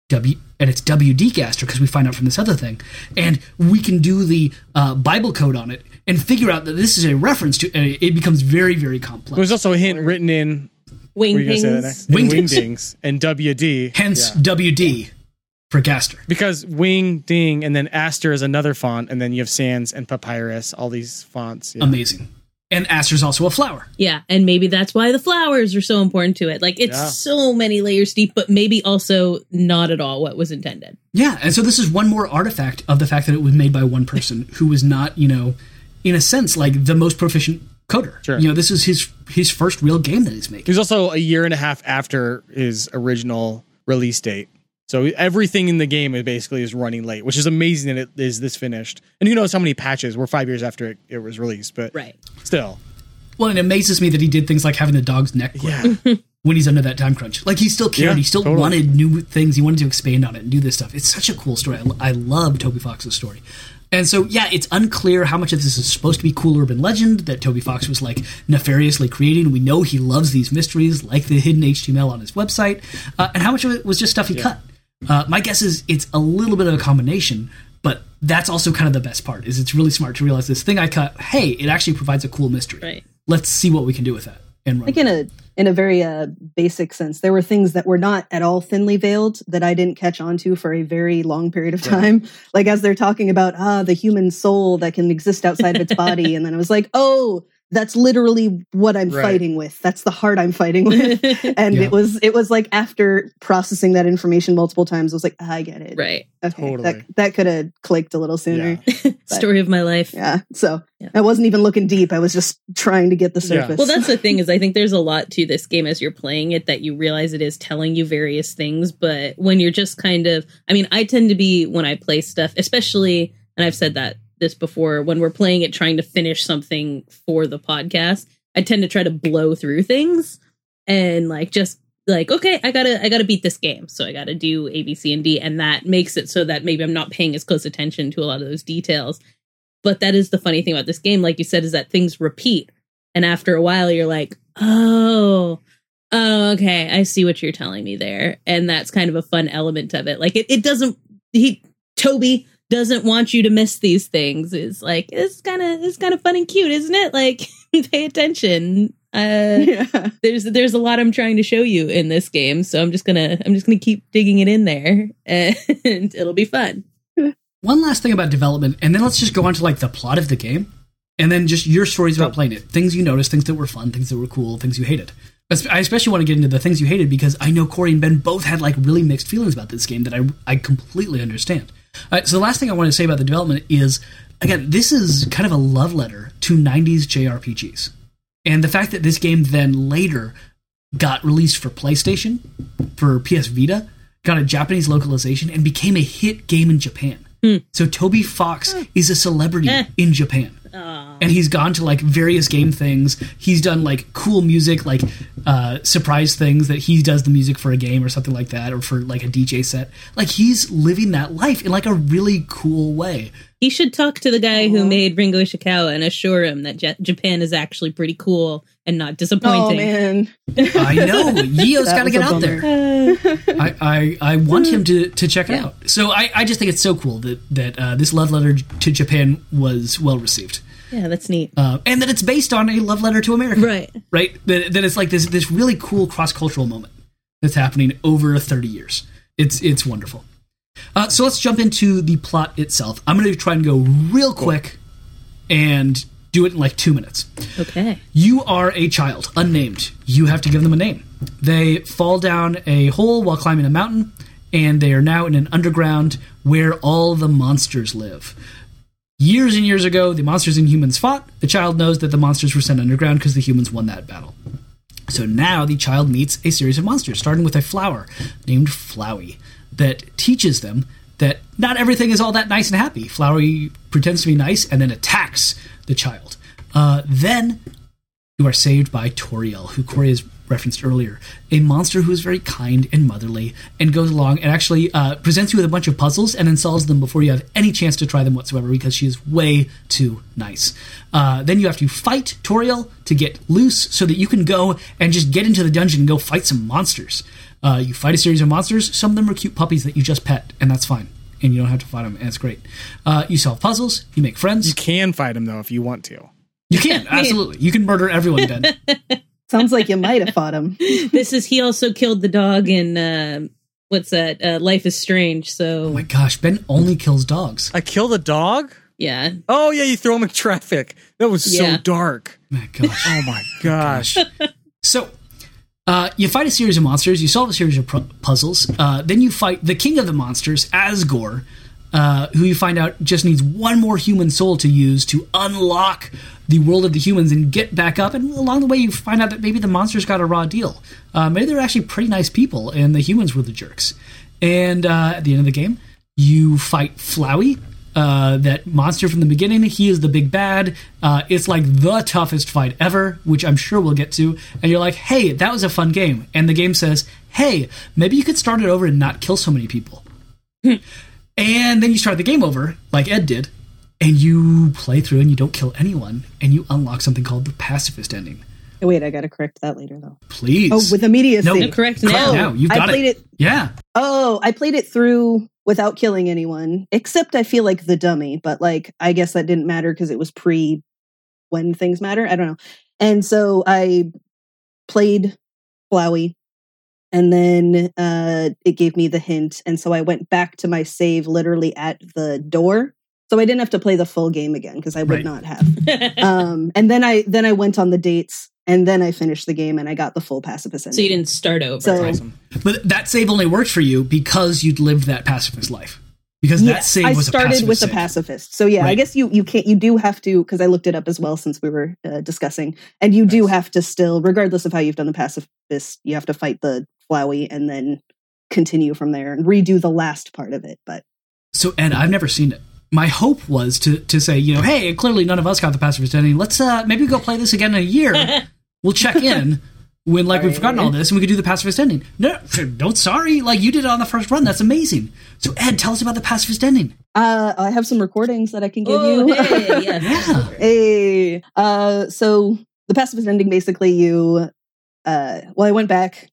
W and it's WD Gaster because we find out from this other thing, and we can do the uh, Bible code on it and figure out that this is a reference to. And it becomes very very complex. There's also a hint written in Wing were you gonna say that pings. next? In Wingdings. Wingdings and WD. Hence Yeah. WD for Gaster. because Wing Ding and then Aster is another font, and then you have Sans and Papyrus, all these fonts. Yeah. Amazing. And Aster's also a flower. Yeah, and maybe that's why the flowers are so important to it. Like it's Yeah. so many layers deep, but maybe also not at all what was intended. Yeah, and so this is one more artifact of the fact that it was made by one person who was not, you know, in a sense, like the most proficient coder. Sure. You know, this is his his first real game that he's He making. was also a year and a half after his original release date. So everything in the game is basically is running late, which is amazing that it is this finished. And who knows how many patches? We're five years after it, it was released, but Right. still, Well, it amazes me that he did things like having the dog's neck yeah, [LAUGHS] when he's under that time crunch. Like he still cared. Yeah, he still totally. wanted new things. He wanted to expand on it and do this stuff. It's such a cool story. I, I love Toby Fox's story. And so, yeah, it's unclear how much of this is supposed to be cool urban legend that Toby Fox was like nefariously creating. We know he loves these mysteries, like the hidden HTML on his website, uh, and how much of it was just stuff he cut. Uh, my guess is it's a little bit of a combination, but that's also kind of the best part. Is it's really smart to realize this thing I cut. Hey, it actually provides a cool mystery. Right. Let's see what we can do with that. And like in a in a very uh, basic sense there were things that were not at all thinly veiled that i didn't catch on to for a very long period of time. Like as they're talking about ah the human soul that can exist outside of its body and then i was like oh that's literally what i'm Right. fighting with that's the heart i'm fighting with [LAUGHS] and Yeah. it was it was like after processing that information multiple times i was like ah, i get it right. okay Totally. that, that could have clicked a little sooner [LAUGHS] Story of my life. yeah, so Yeah. i wasn't even looking deep i was just trying to get the Yeah. surface Well, that's the thing is I think there's a lot to this game as you're playing it that you realize it is telling you various things, but when you're just kind of I mean, I tend to be when I play stuff, especially and I've said that this before, when we're playing it trying to finish something for the podcast, I tend to try to blow through things and like just like okay i gotta i gotta beat this game. So i gotta do a b c and d and that makes it so that maybe i'm not paying as close attention to a lot of those details. But that is the funny thing about this game like you said is that things repeat. And after a while you're like oh oh okay i see what you're telling me there. And that's kind of a fun element of it. Like it, it doesn't he toby doesn't want you to miss these things is like it's kind of it's kind of fun and cute isn't it like [LAUGHS] pay attention uh [LAUGHS] yeah there's there's a lot I'm trying to show you in this game, so I'm just gonna I'm just gonna keep digging it in there, [LAUGHS] and it'll be fun. One last thing about development, and then let's just go on to like the plot of the game, and then just your stories about playing it, things you noticed, things that were fun, things that were cool, things you hated. I especially want to get into the things you hated because I know Corey and Ben both had like really mixed feelings about this game that I I completely understand. All right, so the last thing I want to say about the development is again, this is kind of a love letter to 90s JRPGs. And the fact that this game then later got released for PlayStation, for PS Vita, got a Japanese localization, and became a hit game in Japan. So Toby Fox is a celebrity Eh. in Japan. And he's gone to like various game things. He's done like cool music, like uh, surprise things that he does the music for a game or something like that, or for like a DJ set. Like he's living that life in like a really cool way. He should talk to the guy who made Ringo Ishikawa and assure him that Ja- Japan is actually pretty cool and not disappointing. Oh disappointing. man, [LAUGHS] I know Yio's That got to get out bummer. there. [LAUGHS] I, I, I want him to, to check it out. So I, I just think it's so cool that that uh, this love letter to Japan was well received, yeah, that's neat. uh, and that it's based on a love letter to America. Right. right? That, that it's like this this really cool cross cultural moment that's happening over thirty years. It's it's wonderful. Uh, so let's jump into the plot itself. I'm going to try and go real quick and do it in like two minutes. Okay. You are a child, unnamed. You have to give them a name. They fall down a hole while climbing a mountain, and they are now in an underground where all the monsters live. Years and years ago, the monsters and humans fought. The child knows that the monsters were sent underground because the humans won that battle. So now the child meets a series of monsters, starting with a flower named Flowey that teaches them that not everything is all that nice and happy. Flowey pretends to be nice and then attacks the child. Uh, then you are saved by Toriel, who Corey has referenced earlier, a monster who is very kind and motherly and goes along and actually uh, presents you with a bunch of puzzles and then solves them before you have any chance to try them whatsoever because she is way too nice. Uh, then you have to fight Toriel to get loose so that you can go and just get into the dungeon and go fight some monsters. Uh, you fight a series of monsters. Some of them are cute puppies that you just pet, and that's fine. And you don't have to fight them, and it's great. Uh, you solve puzzles. You make friends. You can fight him though if you want to. You can [LAUGHS] absolutely. You can murder everyone, Ben. [LAUGHS] sounds like you might have fought him. [LAUGHS] This is he also killed the dog in uh, what's that? Uh, Life is Strange. So oh my gosh, Ben only kills dogs. I killed a dog. yeah, Oh yeah, you throw him in traffic. That was Yeah. so dark. My gosh. Oh my gosh. So, uh, you fight a series of monsters. You solve a series of pu- puzzles. Uh, then you fight the king of the monsters, Asgore, uh, who you find out just needs one more human soul to use to unlock the world of the humans and get back up. And along the way, you find out that maybe the monsters got a raw deal. Uh, maybe they're actually pretty nice people, and the humans were the jerks. And uh, at the end of the game, you fight Flowey, uh, that monster from the beginning. He is the big bad. Uh, it's like the toughest fight ever, which I'm sure we'll get to. And you're like, hey, that was a fun game. And the game says, hey, maybe you could start it over and not kill so many people. and then you start the game over, like Ed did, and you play through and you don't kill anyone, and you unlock something called the pacifist ending. Wait, I gotta correct that later though. Please. Oh, with immediacy. No, No, correct correct now. now. You've I got played it. Yeah. Oh, I played it through without killing anyone, except I feel like the dummy, but like I guess that didn't matter because it was pre when things matter. I don't know. And so I played Flowey and then uh it gave me the hint and so I went back to my save literally at the door. So I didn't have to play the full game again because I would Right. not have. um and then I then I went on the dates and then I finished the game and I got the full pacifist ending. so you didn't start over. So- awesome. But that save only worked for you because you'd lived that pacifist life. Because that save I was started a pacifist with save. a pacifist. So yeah, I guess you you can't you do have to because I looked it up as well since we were uh, discussing, and you do have to still, regardless of how you've done the pacifist, you have to fight the Flowey and then continue from there and redo the last part of it. But So, and I've never seen it. My hope was to to say, you know, hey, clearly none of us got the pacifist ending. Let's uh maybe go play this again in a year. [LAUGHS] we'll check [LAUGHS] in when like we've forgotten all this and we could do the pacifist ending. No, [LAUGHS] don't sorry. Like you did it on the first run. That's amazing. So, Ed, tell us about the pacifist ending. uh, I have some recordings that I can give oh, you. hey, yes. [LAUGHS] Yeah. Hey, uh, so the pacifist ending basically you, uh, well, I went back,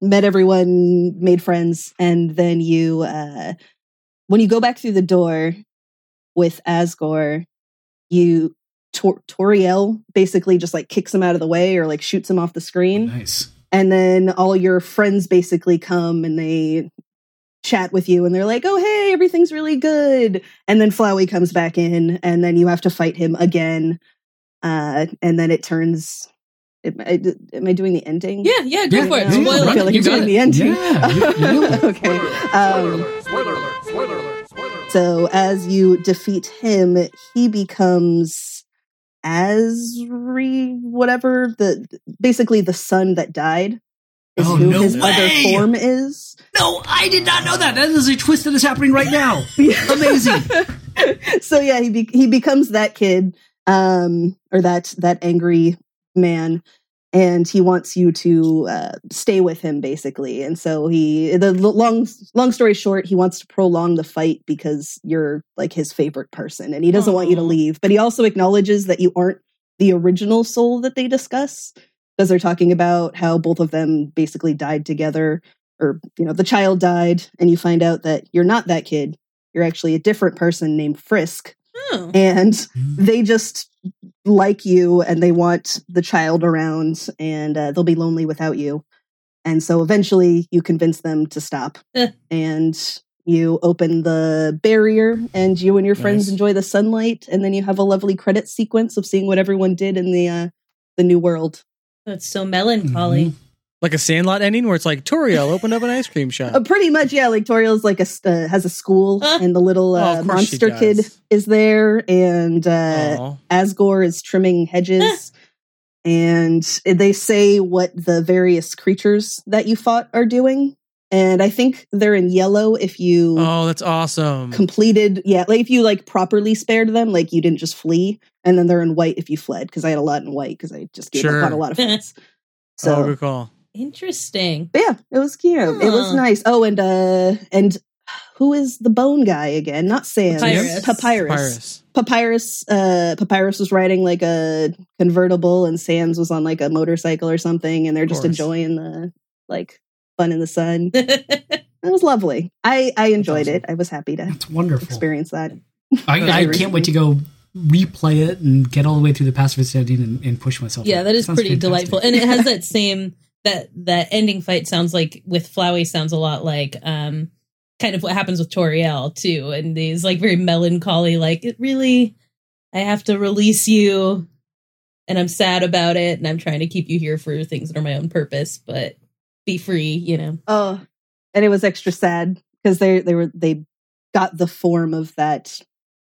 met everyone, made friends, and then you, uh, when you go back through the door with Asgore, you, Tor- Toriel basically just like kicks him out of the way or like shoots him off the screen. Nice. And then all your friends basically come and they chat with you and they're like, oh, hey, everything's really good. And then Flowey comes back in and then you have to fight him again. Uh, and then it turns Am I, am I doing the ending? Yeah, yeah, go Yeah, for it. yeah, Spoiler. I feel like You I'm doing it. the ending. Yeah, you- you [LAUGHS] nailed it. okay. Um, so as you defeat him, he becomes Asri, whatever the basically the son that died is Oh, who no his way! other form is. No, I did not know that. That is a twist that is happening right now. [LAUGHS] Amazing. [LAUGHS] so yeah, he be- he becomes that kid, um, or that that angry man, and he wants you to uh, stay with him basically. And so he, the long long story short, he wants to prolong the fight because you're like his favorite person, and he doesn't want you to leave. But he also acknowledges that you aren't the original soul that they discuss because they're talking about how both of them basically died together or you know the child died and you find out that you're not that kid you're actually a different person named frisk Oh. and they just like you and they want the child around and uh, they'll be lonely without you and so eventually you convince them to stop Eh. and you open the barrier and you and your friends Nice. enjoy the sunlight and then you have a lovely credit sequence of seeing what everyone did in the uh, the new world That's so melancholy. Mhm. Like a Sandlot ending where it's like Toriel opened up an ice cream shop. Uh, pretty much, yeah. Like Toriel's like a s- uh, has a school, and the little Oh, uh, of course she monster kid is there, and uh, Aw. Asgore is trimming hedges. [LAUGHS] and they say what the various creatures that you fought are doing. And I think they're in yellow if you Oh, that's awesome. completed, yeah, like if you like properly spared them, like you didn't just flee. And then they're in white if you fled, because I had a lot in white because I just gave Sure. up on a lot of fights. [LAUGHS] So oh, good call. Interesting. but yeah, it was cute. It was nice. Oh, and uh and who is the bone guy again? Not Sam. Papyrus. Papyrus. Papyrus. Papyrus. Uh, Papyrus was riding like a convertible, and Sans was on like a motorcycle or something, and they're just enjoying the like fun in the sun. That's [LAUGHS] It was lovely. I I enjoyed awesome. it. I was happy to That's wonderful. experience that. I, [LAUGHS] I can't wait to go replay it and get all the way through the pacifist ending and, and push myself. yeah, up. that is Sounds pretty fantastic. delightful, and it has that same that that ending fight sounds like with Flowey sounds a lot like um kind of what happens with Toriel too, and these like very melancholy like it really I have to release you, and I'm sad about it, and I'm trying to keep you here for things that are my own purpose, but be free, you know. Oh, and it was extra sad because they they were they got the form of that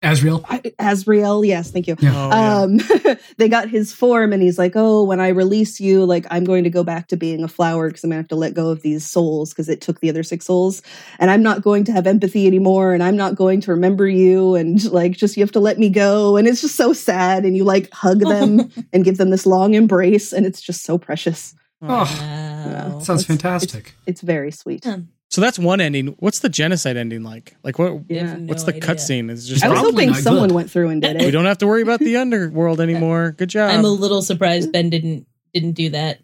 Asriel. Asriel. Yes, thank you. Yeah. Oh, yeah. um [LAUGHS] they got his form and he's like oh when i release you like i'm going to go back to being a flower because i'm gonna have to let go of these souls because it took the other six souls and i'm not going to have empathy anymore and i'm not going to remember you and like just you have to let me go and it's just so sad and you like hug them [LAUGHS] and give them this long embrace and it's just so precious Oh, Wow. sounds It's- fantastic. it's very sweet Huh. So that's one ending. What's the genocide ending like? Like what? I have Yeah. no What's the cutscene? Is just i was hoping someone good. went through and did it. we don't have to worry about the underworld anymore. Good job. I'm a little surprised Ben didn't didn't do that.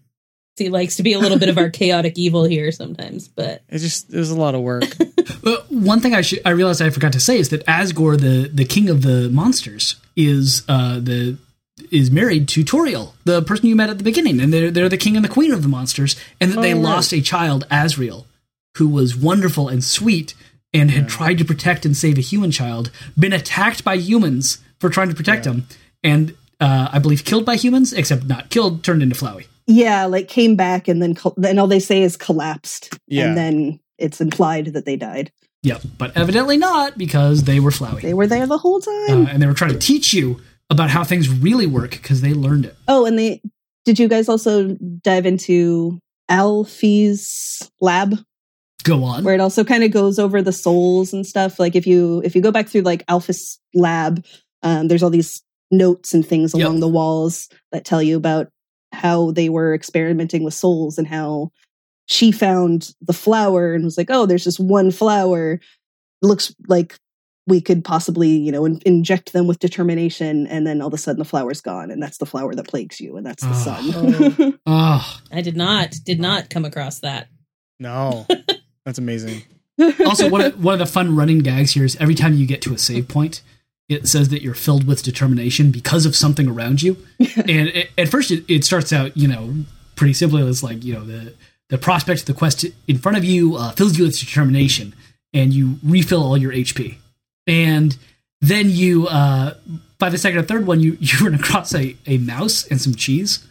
He likes to be a little bit of our [LAUGHS] chaotic evil here sometimes, but It's just it was a lot of work. [LAUGHS] but one thing I should I realized I forgot to say is that Asgore, the the king of the monsters, is uh, the is married to Toriel, the person you met at the beginning, and they're they're the king and the queen of the monsters, and that they Oh, right. lost a child, Asriel, who was wonderful and sweet, and had tried to protect and save a human child, been attacked by humans for trying to protect him, and uh, I believe killed by humans, except not killed, turned into Flowey. yeah like came back and then col- then all they say is collapsed Yeah. and then it's implied that they died Yep, but evidently not because they were Flowey, they were there the whole time uh, and they were trying to teach you about how things really work because they learned it. Oh, and they did you guys also dive into Alphys' lab Go on. where it also kind of goes over the souls and stuff? Like if you if you go back through like Alphys' lab, um, there's all these notes and things Yep. along the walls that tell you about how they were experimenting with souls and how she found the flower and was like, oh, there's just one flower. looks like we could possibly, you know, in- inject them with determination, and then all of a sudden the flower's gone, and that's the flower that plagues you, and that's the Ah. sun. Oh, I did not did not come across that. no, [LAUGHS] that's amazing. [LAUGHS] also one of, one of the fun running gags here is every time you get to a save point, it says that you're filled with determination because of something around you. [LAUGHS] and it, at first, it, it starts out, you know, pretty simply. It's like you know the the prospect of the quest in front of you uh, fills you with determination, and you refill all your HP. And then you, uh, by the second or third one, you [LAUGHS] you run across a, a mouse and some cheese.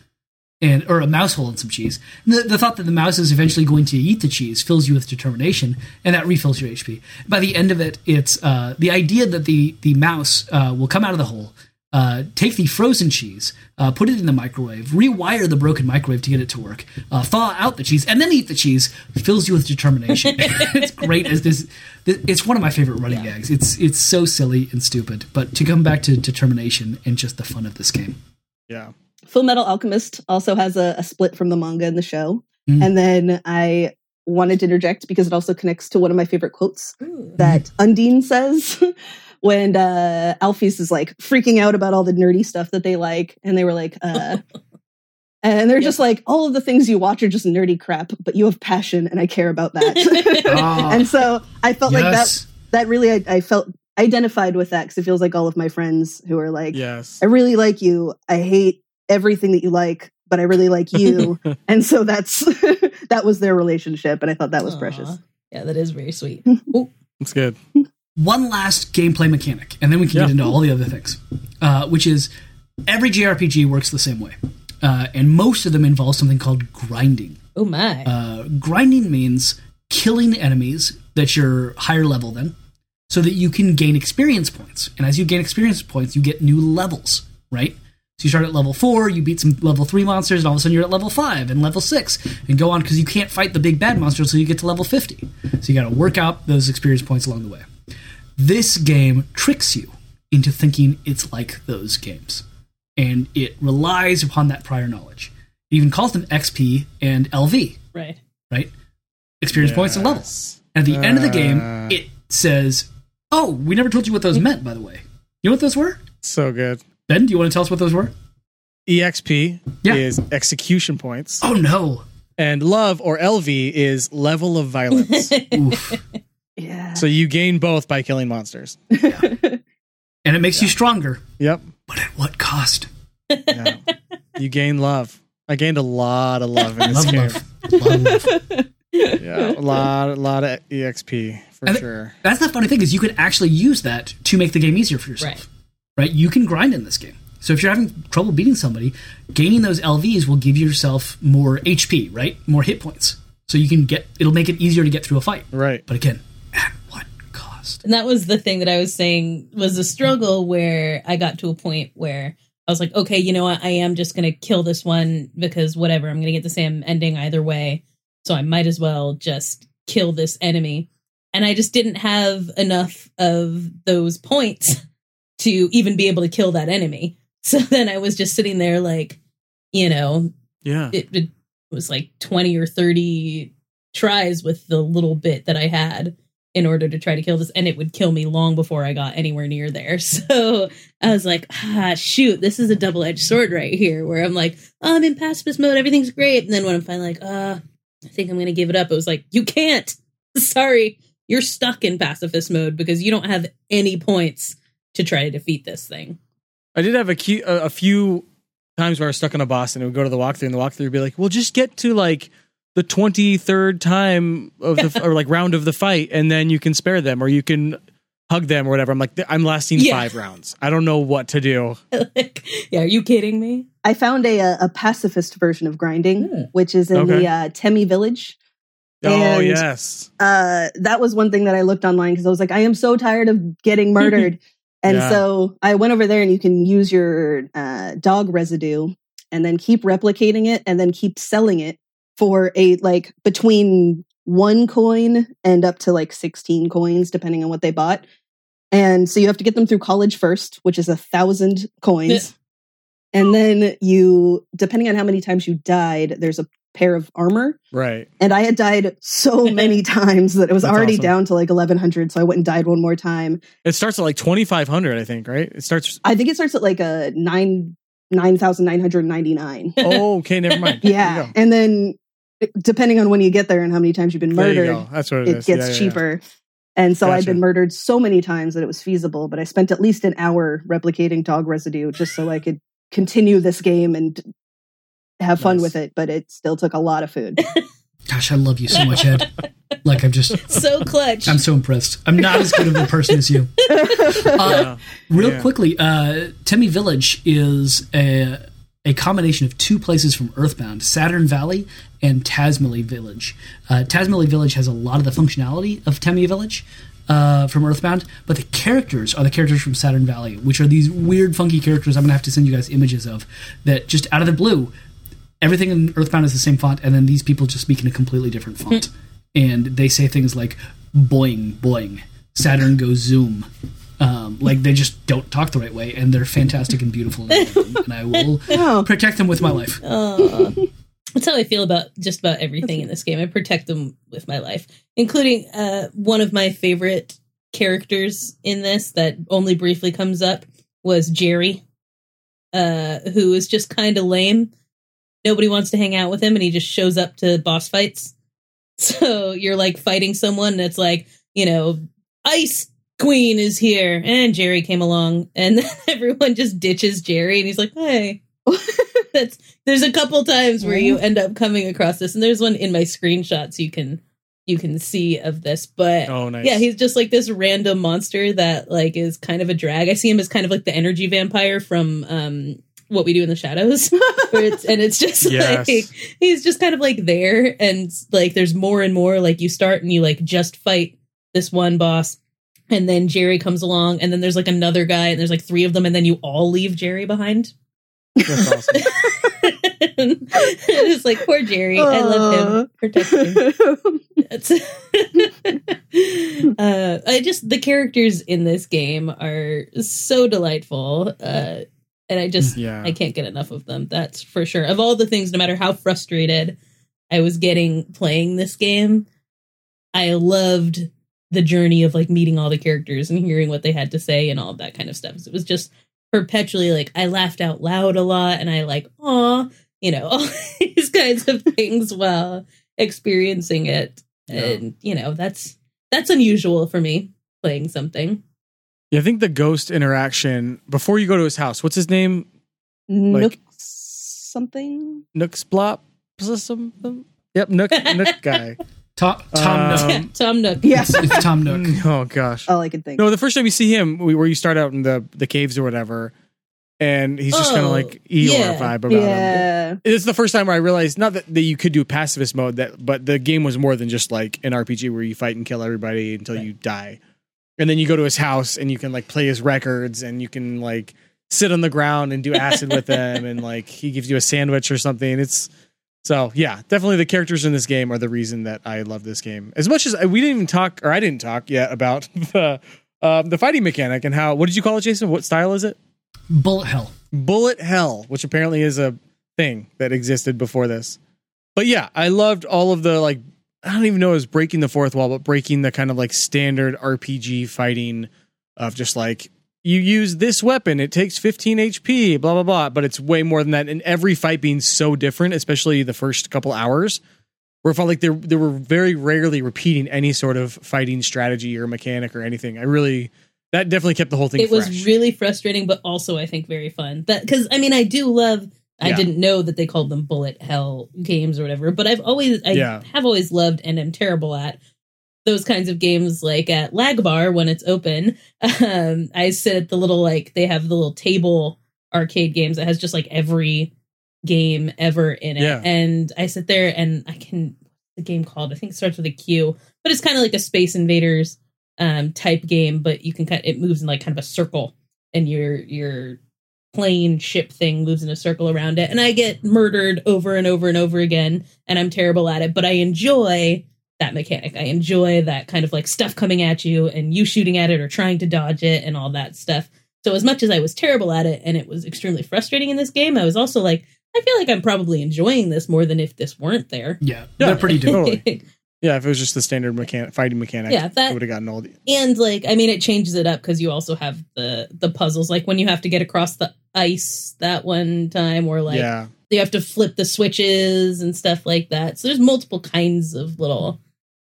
And or a mouse hole and some cheese. The, the thought that the mouse is eventually going to eat the cheese fills you with determination, and that refills your HP. By the end of it, it's uh, the idea that the the mouse uh, will come out of the hole, uh, take the frozen cheese, uh, put it in the microwave, rewire the broken microwave to get it to work, uh, thaw out the cheese, and then eat the cheese. Fills you with determination. [LAUGHS] it's great as this. It's one of my favorite running gags. It's it's so silly and stupid, but to come back to determination and just the fun of this game. Yeah. Full Metal Alchemist also has a, a split from the manga in the show. Mm. And then I wanted to interject because it also connects to one of my favorite quotes that Undyne says [LAUGHS] when uh, Alphys is like freaking out about all the nerdy stuff that they like. And they were like, uh, [LAUGHS] and they're just like, all of the things you watch are just nerdy crap, but you have passion and I care about that. [LAUGHS] Ah, and so I felt like that, that really, I, I felt identified with that because it feels like all of my friends who are like, Yes. I really like you. I hate everything that you like, but I really like you. [LAUGHS] and so that's [LAUGHS] that was their relationship, and I thought that was Aw. precious. Yeah, that is very sweet. [LAUGHS] It's good. one last gameplay mechanic, and then we can Yeah. get into all the other things, uh, which is every JRPG works the same way, uh, and most of them involve something called grinding. Oh my. Uh, grinding means killing enemies that you're higher level than, so that you can gain experience points. And as you gain experience points, you get new levels, right? So you start at level four, you beat some level three monsters, and all of a sudden you're at level five and level six, and go on because you can't fight the big bad monster until you get to level 50. So you got to work out those experience points along the way. This game tricks you into thinking it's like those games, and it relies upon that prior knowledge. It even calls them XP and LV, right. right? Experience points and levels. At the end of the uh. game, it says, "Oh, we never told you what those meant." By the way, you know what those were? So good. Ben, do you want to tell us what those were? EXP Yeah. is execution points, Oh no! and love or LV is level of violence. [LAUGHS] Oof. Yeah. so you gain both by killing monsters. [LAUGHS] and it makes you stronger, Yep. but at what cost? Yeah. you gain love. I gained a lot of love in this Love, game. love, love, love. [LAUGHS] Yeah, a lot, a lot of EXP for And sure. That's the funny thing is you can actually use that to make the game easier for yourself. Right. Right? You can grind in this game. So if you're having trouble beating somebody, gaining those LVs will give yourself more HP, right? More hit points. So you can get it'll make it easier to get through a fight. Right. But again, at what cost? And that was the thing that I was saying was a struggle where I got to a point where I was like, okay, you know what? I am just going to kill this one because whatever, I'm going to get the same ending either way. So I might as well just kill this enemy. And I just didn't have enough of those points to even be able to kill that enemy. [LAUGHS] So then I was just sitting there like, you know, Yeah. it, it was like 20 or 30 tries with the little bit that I had in order to try to kill this, and it would kill me long before I got anywhere near there. [LAUGHS] So I was like, ah, shoot, this is a double edged sword right here, where I'm like, oh, I'm in pacifist mode, everything's great. And then when I'm finally like, uh, I think I'm going to give it up, it was like, you can't. [LAUGHS] Sorry, you're stuck in pacifist mode because you don't have any points to try to defeat this thing. I did have a, key, a, a few times where I was stuck on a boss and it would go to the walkthrough and the walkthrough would be like, well, just get to like the 23rd time of the, [LAUGHS] or like round of the fight and then you can spare them or you can hug them or whatever. I'm like, I'm lasting Yeah. five rounds. I don't know what to do. [LAUGHS] like, yeah, are you kidding me? I found a, a pacifist version of grinding, Hmm. which is in Okay. the uh, Temmie village. oh, yes. Uh, that was one thing that I looked online because I was like, I am so tired of getting [LAUGHS] murdered. And Yeah. so I went over there and you can use your uh, dog residue and then keep replicating it and then keep selling it for a like between one coin and up to like 16 coins, depending on what they bought. And so you have to get them through college first, which is a thousand coins. and then you, depending on how many times you died, there's a pair of armor. Right. And I had died so [LAUGHS] many times that it was That's already awesome. down to like 1100. So I went and died one more time. It starts at like 2,500, I think, right? It starts. I think it starts at like a nine, 9,999. Oh, [LAUGHS] okay. Never mind. Yeah. And then eh, depending on when you get there and how many times you've been There you murdered. That's what it it is. gets Yeah, yeah, yeah. cheaper. And so I'd Gotcha. been murdered so many times that it was feasible, but I spent at least an hour replicating dog residue just so I could continue this game and have fun Nice. with it. But it still took a lot of food. [LAUGHS] Gosh, I love you so much, Ed. [LAUGHS] like I'm just, So clutch. I'm so impressed. I'm not as good of a person as you. [LAUGHS] Uh, Yeah. Real Yeah. quickly, uh, Temmie Village is a a combination of two places from Earthbound, Saturn Valley and Tazmily Village. Uh, Tazmily Village has a lot of the functionality of Temmie Village uh, from Earthbound, but the characters are the characters from Saturn Valley, which are these weird, funky characters I'm going to have to send you guys images of that just out of the blue, everything in Earthbound is the same font, and then these people just speak in a completely different font. and they say things like boing, boing, Saturn goes zoom. Um, like they just don't talk the right way, and they're fantastic and beautiful, and [LAUGHS] I will Oh. protect them with my life. Aw. That's how I feel about just about everything in this game. I protect them with my life, including uh, one of my favorite characters in this that only briefly comes up was Jerry, uh, who is just kind of lame. Nobody wants to hang out with him, and he just shows up to boss fights. [LAUGHS] So you're like fighting someone, and it's like you know, Ice Queen is here, and Jerry came along, and then [LAUGHS] everyone just ditches Jerry, and he's like, "Hey." [LAUGHS] That's there's a couple times where you end up coming across this, and there's one in my screenshots you can you can see of this. But Oh, nice. yeah, he's just like this random monster that like is kind of a drag. I see him as kind of like the energy vampire from um what we do in the shadows, it's and it's just [LAUGHS] Yes. like he's just kind of like there, and like there's more and more. Like you start and you like just fight this one boss. And then Jerry comes along, and then there's like another guy, and there's like three of them, and then you all leave Jerry behind. That's awesome. [LAUGHS] it's like poor Jerry. I love him. Protect him. [LAUGHS] Uh, I just the characters in this game are so delightful, uh, and I just Yeah. I can't get enough of them. That's for sure. Of all the things, no matter how frustrated I was getting playing this game, I loved the journey of like meeting all the characters and hearing what they had to say and all of that kind of stuff. It was just perpetually like I laughed out loud a lot and I like aw, you know, [LAUGHS] all these kinds of things while experiencing it. Yeah. And you know, that's that's unusual for me playing something. Yeah, I think the ghost interaction before you go to his house. What's his name? Nook something. Nooks Nooksplop something. Yep, Nook [LAUGHS] Nook guy. Tom, Tom Um, Nook. Tom Nook. Yes. It's Tom Nook. [LAUGHS] Oh gosh. All I could think. No, the first time you see him, we- where you start out in the the caves or whatever, and he's just kind Oh, of like Eeyore yeah. vibe about him. It's the first time where I realized not that, that you could do pacifist mode, that but the game was more than just like an RPG where you fight and kill everybody until you die, and then you go to his house and you can like play his records and you can like sit on the ground and do acid with them and like he gives you a sandwich or something. It's so yeah, definitely the characters in this game are the reason that I love this game as much as we didn't even talk or I didn't talk yet about [LAUGHS] the um, the fighting mechanic and how what did you call it, Jason? What style is it? Bullet Hell. Bullet Hell, which apparently is a thing that existed before this. But yeah, I loved all of the like I don't even know it was breaking the fourth wall, but breaking the kind of like standard RPG fighting of just like you use this weapon, it takes 15 HP, blah blah blah. But it's way more than that. And every fight being so different, especially the first couple hours, where it felt like they they were very rarely repeating any sort of fighting strategy or mechanic or anything. I really that definitely kept the whole thing it fresh. was really frustrating, but also I think very fun. That because I mean I do love. I Yeah. didn't know that they called them bullet hell games or whatever, but I've always I Yeah. have always loved and am terrible at those kinds of games like at lag bar when it's open [LAUGHS] um i sit at the little like they have the little table arcade games that has just like every game ever in it Yeah. and i sit there and i can the game called i think it starts with a q but it's kind of like a space invaders um type game but you can kind of, it moves in like kind of a circle and your your plane ship thing moves in a circle around it and i get murdered over and over and over again and i'm terrible at it but i enjoy that mechanic. I enjoy that kind of like stuff coming at you and you shooting at it or trying to dodge it and all that stuff. So as much as i was terrible at it and it was extremely frustrating in this game i was also like i feel like i'm probably enjoying this more than if this weren't there. Yeah, [LAUGHS] they're pretty dope. [LAUGHS] Yeah, if it was just the standard mechanic, fighting mechanic, Yeah, that- would have gotten all the. and like i mean it changes it up because you also have the the puzzles. Like when you have to get across the ice that one time or like yeah, you have to flip the switches and stuff like that. So there's multiple kinds of little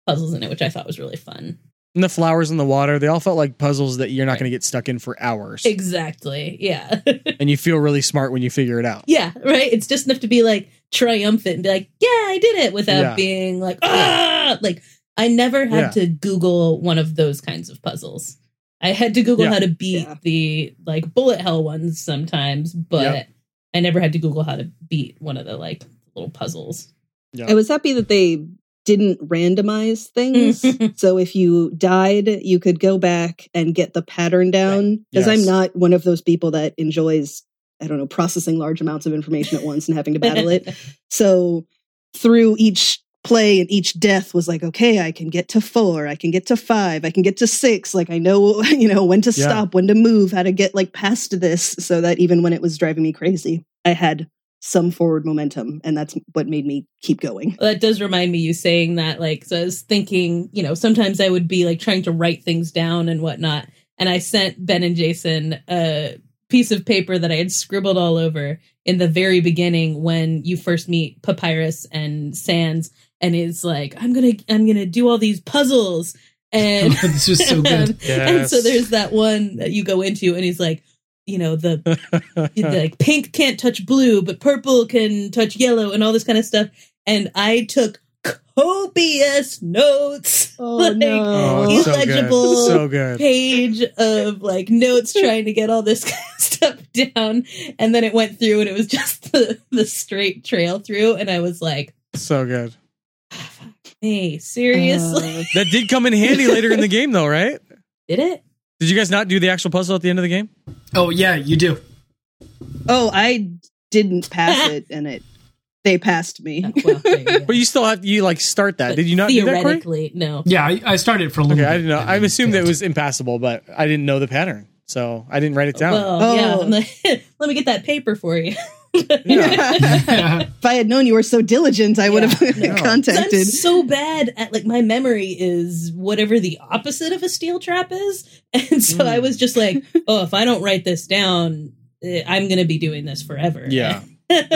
puzzles in it which i thought was really fun. And the flowers in the water, they all felt like puzzles that you're not going to get stuck in for hours, exactly yeah. [LAUGHS] And you feel really smart when you figure it out. yeah right? It's just enough to be like triumphant and be like yeah i did it without Yeah. being like ah like i never had Yeah. to google one of those kinds of puzzles i had to google Yeah. how to beat Yeah. the like bullet hell ones sometimes but Yep. I never had to Google how to beat one of the like little puzzles. I was happy that they didn't randomize things. [LAUGHS] so if you died, you could go back and get the pattern down. Because Yes. I'm not one of those people that enjoys, I don't know, processing large amounts of information at once and having to battle it. [LAUGHS] So through each play and each death was like, okay, I can get to four, I can get to five, I can get to six. Like I know, [LAUGHS] you know, when to Yeah. stop, when to move, how to get like past this so that even when it was driving me crazy, I had some forward momentum. And that's what made me keep going. Well, that does remind me you saying that like so i was thinking you know sometimes i would be like trying to write things down and whatnot and i sent ben and jason a piece of paper that i had scribbled all over in the very beginning when you first meet papyrus and Sans and is like i'm gonna i'm gonna do all these puzzles and [LAUGHS] this was so good. [LAUGHS] and so there's that one that you go into and he's like you know [LAUGHS] the like pink can't touch blue, but purple can touch yellow and all this kind of stuff. And I took copious notes. Oh, [LAUGHS] like, no. Oh, it's so good. illegible So good. page of like notes trying to get all this [LAUGHS] stuff down. And then it went through and it was just [LAUGHS] the, the straight trail through. And I was like, So good. hey, seriously? Uh, That did come in handy later in the game, though, right? Did it? Did you guys not do the actual puzzle at the end of the game? Oh yeah, you do. Oh, I didn't pass it, and it they passed me. Oh, well, there you. [LAUGHS] But you still have you like start that. But Did you not do that, Theoretically, no. Yeah, I, I started for a little. Okay, I bit didn't know. and I assumed that it was impassable, but I didn't know the pattern, so I didn't write it down. Well, yeah. Oh. I'm like, [LAUGHS] let me get that paper for you. if I had known you were so diligent, I would have Yeah, [LAUGHS] no. 'Cause I'm contacted. so bad at like my memory is whatever the opposite of a steel trap is, and so I was just like, oh, if I don't write this down, eh, I'm gonna be doing this forever. Yeah,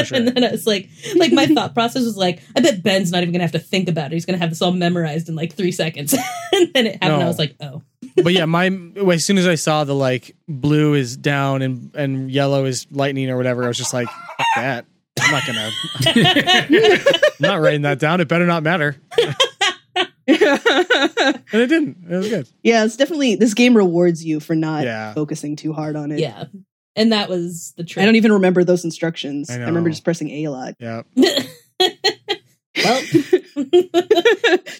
sure. [LAUGHS] and then I was like, like my thought process was like, I bet Ben's not even gonna have to think about it. He's gonna have this all memorized in like three seconds. [LAUGHS] and then it happened. No. I was like, oh, but yeah, my as soon as I saw the like blue is down and and yellow is lightning or whatever, I was just like, Fuck that. I'm not gonna. [LAUGHS] I'm not writing that down. It better not matter. and it didn't. It was good. yeah, it's definitely this game rewards you for not Yeah. focusing too hard on it. yeah. And that was the trick. I don't even remember those instructions. I I, remember just pressing A a lot. Yeah. well, [LAUGHS]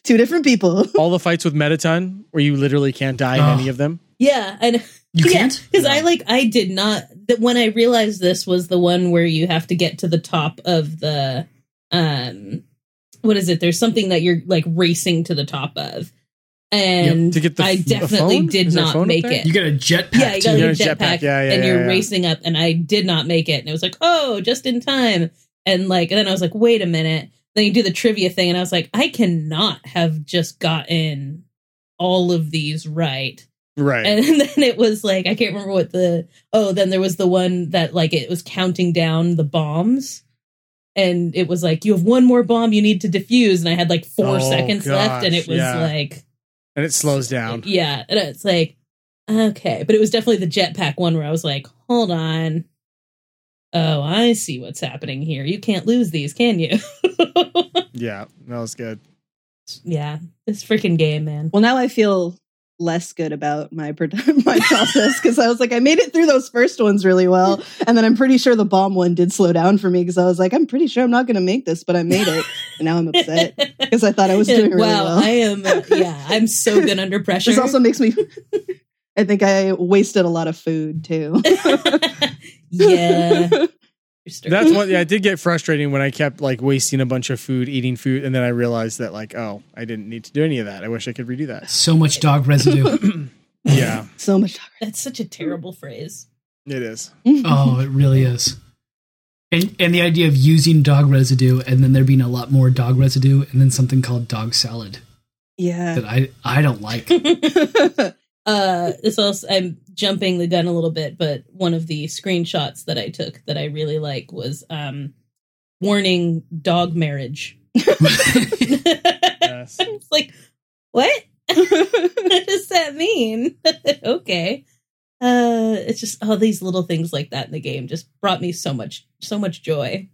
Two different people. [LAUGHS] All the fights with Mettaton where you literally can't die in Oh. any of them. yeah, and You Yeah, can't. because I like I did not that when I realized this was the one where you have to get to the top of the um what is it? There's something that you're like racing to the top of. And To get the I f- the definitely phone? did Is there a not make it. You get a jetpack. yeah, you got. You a got a jetpack, jetpack, yeah, yeah, and yeah, you're yeah. racing up, and I did not make it, and it was like, oh, just in time, and like, and then I was like, wait a minute. Then you do the trivia thing, and I was like, I cannot have just gotten all of these right. Right. And [LAUGHS] then it was like I can't remember what the oh then there was the one that like it was counting down the bombs and it was like you have one more bomb you need to defuse and I had like 4 Oh, seconds left and it was yeah. like and it slows down. yeah and it's like okay. But it was definitely the jetpack one where I was like hold on. Oh I see what's happening here. You can't lose these can you? [LAUGHS] Yeah, that was good. yeah this freaking game man. Well, now I feel less good about my [LAUGHS] my process because I was like, I made it through those first ones really well, and then I'm pretty sure the bomb one did slow down for me because I was like, I'm pretty sure I'm not going to make this, but I made it, and now I'm upset [LAUGHS] because I thought I was doing really wow well. I am uh, yeah I'm so good under [LAUGHS] pressure This also makes me. I think I wasted a lot of food too. yeah. That's what. Yeah, [LAUGHS] it did get frustrating when I kept like wasting a bunch of food, eating food, and then I realized that like, oh, I didn't need to do any of that. I wish I could redo that. So much dog residue. [LAUGHS] [CLEARS THROAT] Yeah, so much. Dog. That's such a terrible phrase. it is. oh, it really is. And and the idea of using dog residue and then there being a lot more dog residue and then something called dog salad Yeah. that I I don't like. [LAUGHS] Uh this also I'm jumping the gun a little bit, but one of the screenshots that I took that I really like was um warning dog marriage. [LAUGHS] Yes. it's like, what? [LAUGHS] what does that mean? [LAUGHS] okay. Uh it's just all these little things like that in the game just brought me so much so much joy.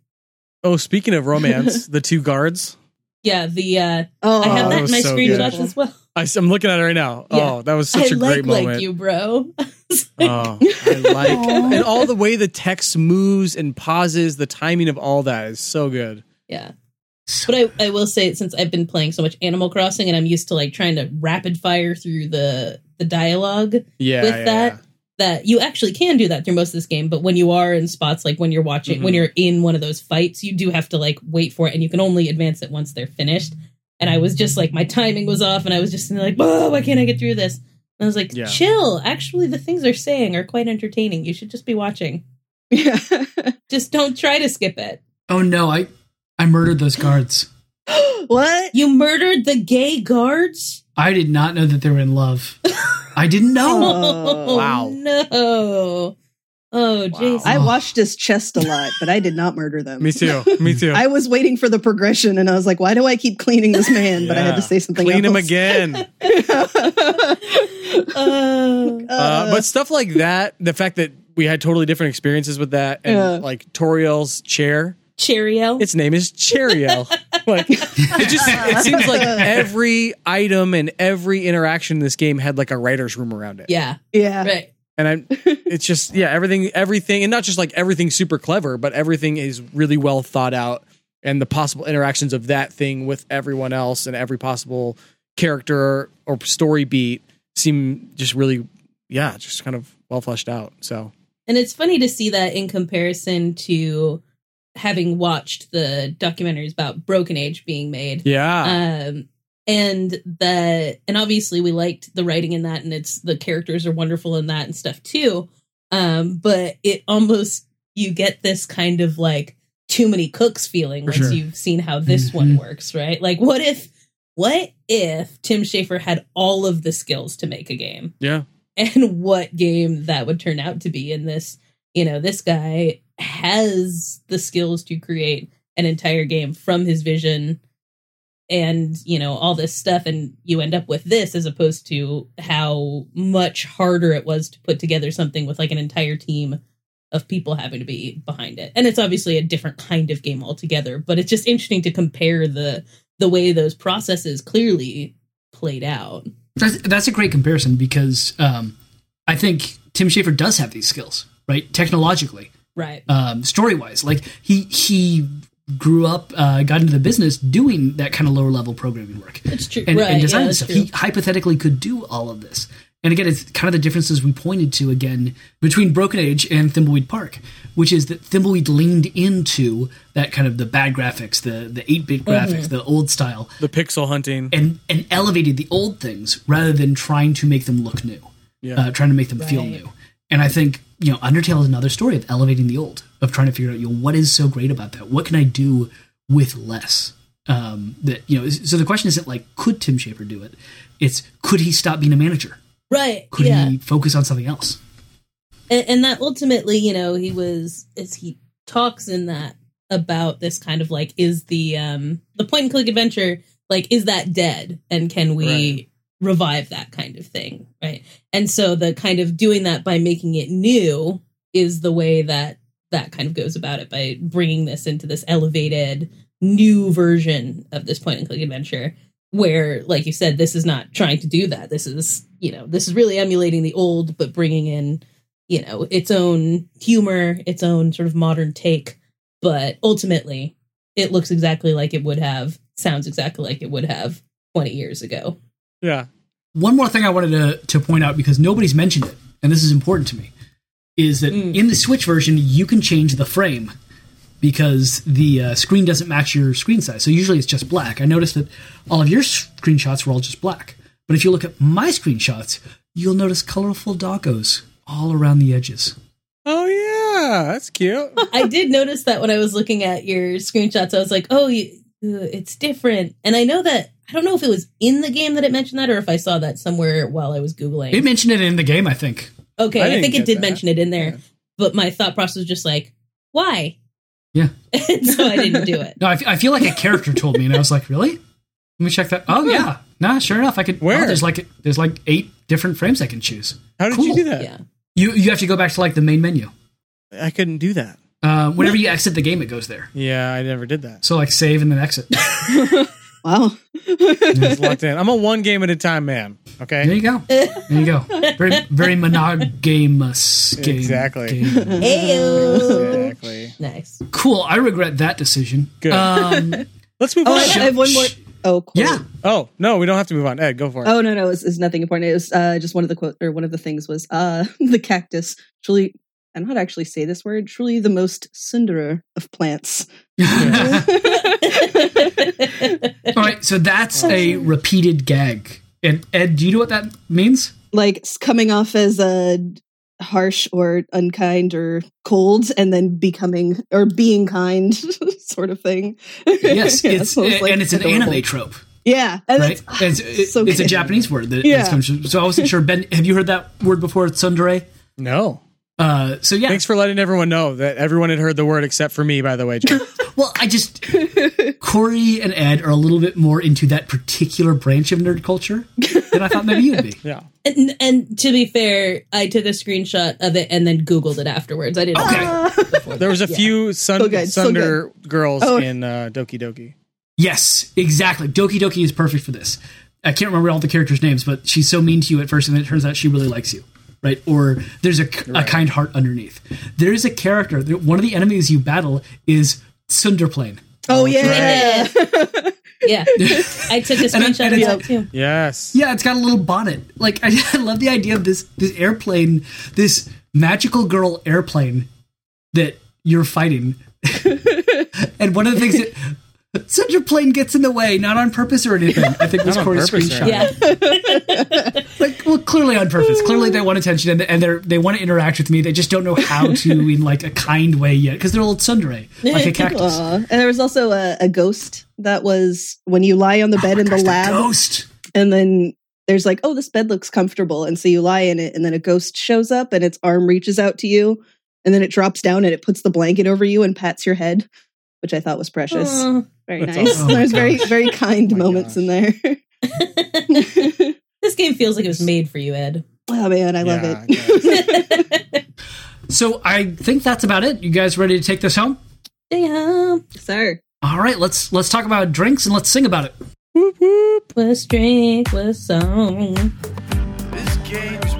Oh, speaking of romance, the two guards. Yeah, the uh oh, I have that that in my so screenshots good. as well. I, am looking at it right now. Yeah. Oh, that was such I a like great like moment. you, bro. [LAUGHS] Oh, I like [LAUGHS] and all the way the text moves and pauses, the timing of all that is so good. Yeah. But I, I will say since I've been playing so much Animal Crossing and I'm used to like trying to rapid fire through the the dialogue Yeah, with yeah, that yeah. that you actually can do that through most of this game but when you are in spots like when you're watching when Mhm. you're in one of those fights you do have to like wait for it and you can only advance it once they're finished and I was just like my timing was off and I was just like oh why can't I get through this and I was like Yeah. chill actually the things they're saying are quite entertaining you should just be watching Yeah. [LAUGHS] just don't try to skip it Oh no, I I murdered those guards. [GASPS] what? you murdered the gay guards I did not know that they were in love. [LAUGHS] I didn't know. Oh, Wow. No. Oh, Jason. I washed his chest a lot, but I did not murder them. [LAUGHS] Me too. Me [LAUGHS] too. I was waiting for the progression, and I was like, "Why do I keep cleaning this man?" But I had to say something. Clean him again. Oh. [LAUGHS] Uh, but stuff like that, the fact that we had totally different experiences with that, and Yeah. like Toriel's chair, Cheerio. its name is Cheriel. like it just it seems like every item and every interaction in this game had like a writer's room around it. yeah. yeah, Right. And I'm [LAUGHS] it's just yeah, everything everything and not just like everything super clever, but everything is really well thought out and the possible interactions of that thing with everyone else and every possible character or story beat seem just really yeah, just kind of well fleshed out. So And it's funny to see that in comparison to having watched the documentaries about Broken Age being made. yeah. Um and the and obviously we liked the writing in that and it's the characters are wonderful in that and stuff too. Um but it almost you get this kind of like too many cooks feeling For once sure. you've seen how this Mhm. one works, right? Like what if what if Tim Schafer had all of the skills to make a game? yeah. and what game that would turn out to be in this you know this guy has the skills to create an entire game from his vision and you know all this stuff and you end up with this as opposed to how much harder it was to put together something with like an entire team of people having to be behind it. And it's obviously a different kind of game altogether but it's just interesting to compare the the way those processes clearly played out. That's, that's a great comparison because um, I think Tim Schafer does have these skills, right? Technologically, right. Um, story wise, like he he grew up, uh, got into the business doing that kind of lower level programming work it's true and, right and design yeah, stuff. true. He hypothetically could do all of this. And again, it's kind of the differences we pointed to again between Broken Age and Thimbleweed Park, which is that Thimbleweed leaned into that kind of the bad graphics, the the eight bit Mm-hmm. graphics, the old style, The pixel hunting. and and elevated the old things rather than trying to make them look new, Yeah. uh, trying to make them feel new. And I think you know Undertale is another story of elevating the old, of trying to figure out you know what is so great about that. What can I do with less? Um, that you know. So the question isn't like could Tim Schafer do it? It's could he stop being a manager? right Could yeah he focus on something else? and, and that ultimately you know he was as he talks in that about this kind of like is the um the point and click adventure like is that dead and can we Right. revive that kind of thing right and so the kind of doing that by making it new is the way that that kind of goes about it by bringing this into this elevated new version of this point and click adventure where like you said this is not trying to do that. This is you know this is really emulating the old but bringing in you know its own humor its own sort of modern take. But ultimately it looks exactly like it would have sounds exactly like it would have 20 years ago. Yeah. One more thing I wanted to, to point out because nobody's mentioned it, and this is important to me, is that Mm. in the Switch version you can change the frame because the uh, screen doesn't match your screen size. So usually it's just black. I noticed that all of your screenshots were all just black, but if you look at my screenshots, you'll notice colorful doggos all around the edges. Oh yeah, that's cute. [LAUGHS] i did notice that when i was looking at your screenshots i was like oh you, uh, it's different and i know that i don't know if it was in the game that it mentioned that or if i saw that somewhere while i was googling It mentioned it in the game, I think. Okay I i, think it did that. mention it in there Yeah. but my thought process was just like why Yeah. [LAUGHS] and so i didn't do it No, I, f- I feel like a character told me, and I was like, really? Let me check that. Oh yeah, nah, sure enough, I could. oh, Where? there's like there's like eight different frames I can choose. How did Cool. you do that? yeah You you have to go back to like the main menu. I couldn't do that. Uh, whenever you exit the game, it goes there. Yeah, I never did that. So like save and then exit. [LAUGHS] Wow. Just [LAUGHS] locked in. I'm a one game at a time man. Okay. There you go. There you go. Very, very monogamous game. Exactly. game. Exactly. Nice. Cool. I regret that decision. Good. Um, [LAUGHS] Let's move Oh, on. I, I have one more. Oh, cool. yeah. Oh no, we don't have to move on. Ed, go for it. Oh no, no, it's, it's nothing important. It was uh, just one of the quote or one of the things was uh, [LAUGHS] the cactus. Truly, I don't know how to actually say this word. Truly, the most sunderer of plants. [LAUGHS] All right. So that's a um, repeated gag. And Ed, do you know what that means? like coming off as a harsh or unkind or cold, and then becoming or being kind, [LAUGHS] sort of thing. Yes. [LAUGHS] Yeah, it's, so like and it's an anime trope. Yeah, and right? it's, ah, It's, it- so it's a. Japanese word that Yeah. that comes from. So I wasn't sure. Ben, have you heard that word before? Tsundere. No. Uh, so yeah. Thanks for letting everyone know that everyone had heard the word except for me. By the way, [LAUGHS] Well, I just Corey and Ed are a little bit more into that particular branch of nerd culture than I thought maybe you'd be. [LAUGHS] yeah. And, and to be fair, I took a screenshot of it and then Googled it afterwards. I didn't. Okay. There was a few sun, So good, so girls Oh. in uh, Doki Doki. Yes, exactly. Doki Doki is perfect for this. I can't remember all the characters' names, but she's so mean to you at first, and then it turns out she really likes you, right? Or there's a, a kind heart underneath. There is a character. One of the enemies you battle is Tsunderplane. oh, oh yeah, [LAUGHS] Yeah. I took a [LAUGHS] screenshot and of it's- that too. Yes. Yeah, it's got a little bonnet. Like I, [LAUGHS] I love the idea of this this airplane, this magical girl airplane that you're fighting. and one of the things that [LAUGHS] such a plane gets in the way, not on purpose or anything. I think was Not Corey's screenshot. Yeah. Like, well, clearly on purpose. Clearly they want attention and, and they they want to interact with me. They just don't know how to [LAUGHS] in like a kind way yet because they're old tsundere, like a cactus. Aw. and there was also a, a ghost that was when you lie on the oh bed Oh in my the gosh, lab, ghost. and then there's like, oh, this bed looks comfortable, and so you lie in it, and then a ghost shows up, and its arm reaches out to you, and then it drops down and it puts the blanket over you and pats your head, which I thought was precious. Aw. Very That's nice. awesome. Oh There's very very kind Oh moments gosh. in there. [LAUGHS] [LAUGHS] this game feels like it was made for you, Ed. oh man, I love Yeah, it. [LAUGHS] So I think that's about it. You guys ready to take this home? Yeah, Sir. All right, let's let's talk about drinks and let's sing about it. Let's drink, let's song. This game's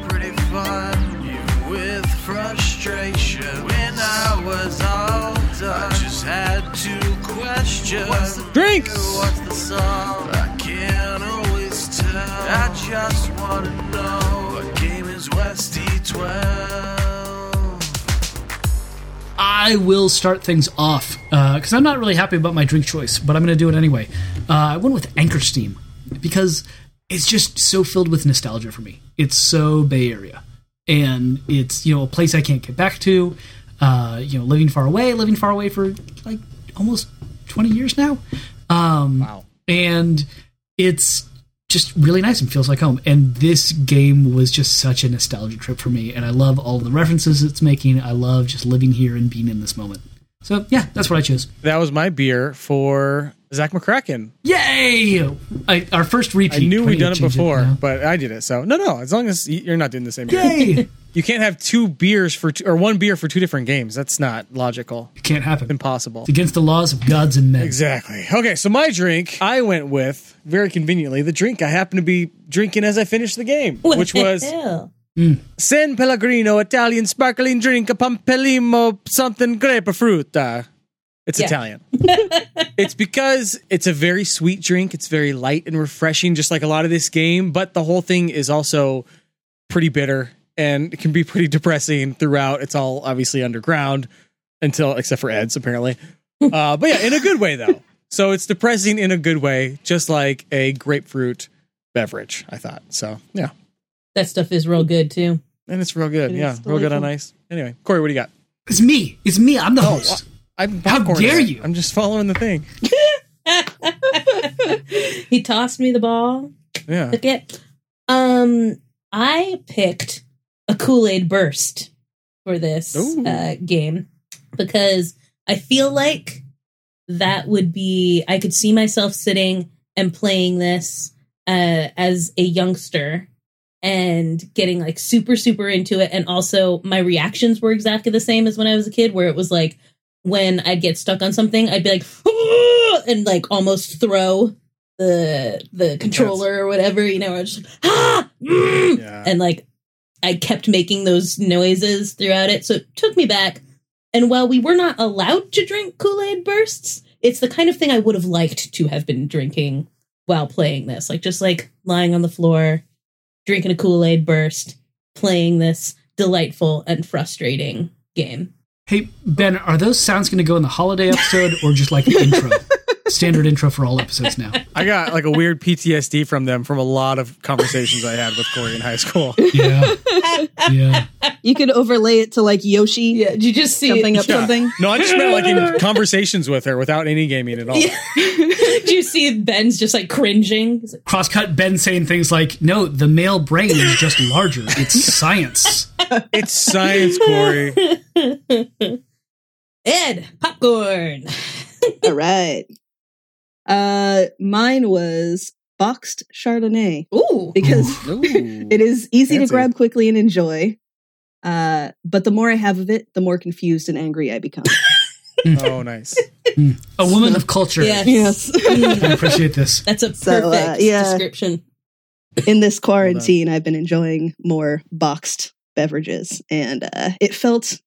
question what's Drinks! what's the song? I can't always tell. I just wanna know what game is Westy 12. I will start things off because I'm not really happy about my drink choice, but I'm going to do it anyway. Uh, I went with Anchor Steam because it's just so filled with nostalgia for me. It's so Bay Area, and it's you know a place I can't get back to. Uh, you know, living far away, living far away for like almost 20 years now. Um, Wow. and it's just really nice and feels like home. And this game was just such a nostalgia trip for me, and I love all the references it's making. I love just living here and being in this moment. So yeah, that's what I chose. That was my beer for Zak McKracken. Yay! I, our first repeat. I knew we we'd done it before, now? but I did it. So no, no. As long as you're not doing the same. beer. Yay! [LAUGHS] You can't have two beers for two, or one beer for two different games. That's not logical. it can't happen. Impossible. It's against the laws of gods and men. Exactly. Okay, so my drink, I went with very conveniently the drink I happened to be drinking as I finished the game, What which the was hell? San Pellegrino Italian sparkling drink, a Pompelmo something grapefruit. Uh, it's Yeah. Italian. [LAUGHS] it's because it's a very sweet drink. It's very light and refreshing, just like a lot of this game. But the whole thing is also pretty bitter and it can be pretty depressing throughout. It's all obviously underground until, except for Ed's apparently. Uh, but yeah, in a good way though. So it's depressing in a good way, just like a grapefruit beverage. I thought so. Yeah, That stuff is real good too. and it's real good. It yeah, real good on ice. Anyway, Corey, what do you got? It's me. It's me. I'm the Oh, host. I'm How dare you. I'm just following the thing. [LAUGHS] he tossed me the ball. Yeah. Took it. Um, I picked a Kool Aid burst for this uh, game because I feel like that would be. I could see myself sitting and playing this uh, as a youngster and getting like super super into it. And also my reactions were exactly the same as when I was a kid where it was like when I'd get stuck on something I'd be like and like almost throw the the controller or whatever, you know, I was just like, ah, mm," Yeah. and like I kept making those noises throughout it, so it took me back. And while we were not allowed to drink Kool Aid bursts, it's the kind of thing I would have liked to have been drinking while playing this, like just like lying on the floor, drinking a Kool Aid burst, playing this delightful and frustrating game. Hey Ben, are those sounds going to go in the holiday episode or just like the intro? [LAUGHS] Standard intro for all episodes now. [LAUGHS] I got like a weird PTSD from them from a lot of conversations I had with Corey in high school. [LAUGHS] Yeah, yeah. You could overlay it to like Yoshi Yeah, did you just see jumping up Yeah. something. No, I just meant like in [LAUGHS] conversations with her without any gaming at all. Yeah. Did you see Ben's just like cringing? He's like, Crosscut Ben saying things like, "No, the male brain is just larger. It's science." It's science, Corey. Ed, popcorn. All right. Uh, mine was boxed Chardonnay Ooh. because Ooh. [LAUGHS] it is easy to grab quickly and enjoy. Uh, but the more I have of it, the more confused and angry I become. [LAUGHS] Oh, [LAUGHS] nice. A woman of culture. Yes. yes. I appreciate this. That's a So, uh, perfect yeah. description. In this quarantine, I've been enjoying more boxed beverages, and uh, it felt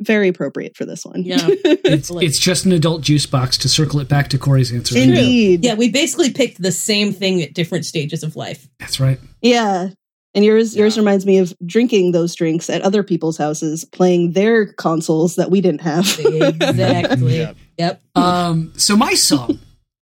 very appropriate for this one. Yeah. [LAUGHS] It's, it's just an adult juice box to circle it back to Corey's answer. Indeed. Yeah, we basically picked the same thing at different stages of life. That's right. Yeah. And yours yours reminds me of drinking those drinks at other people's houses, playing their consoles that we didn't have. Exactly. Yep. [LAUGHS] Yep. Um, so my song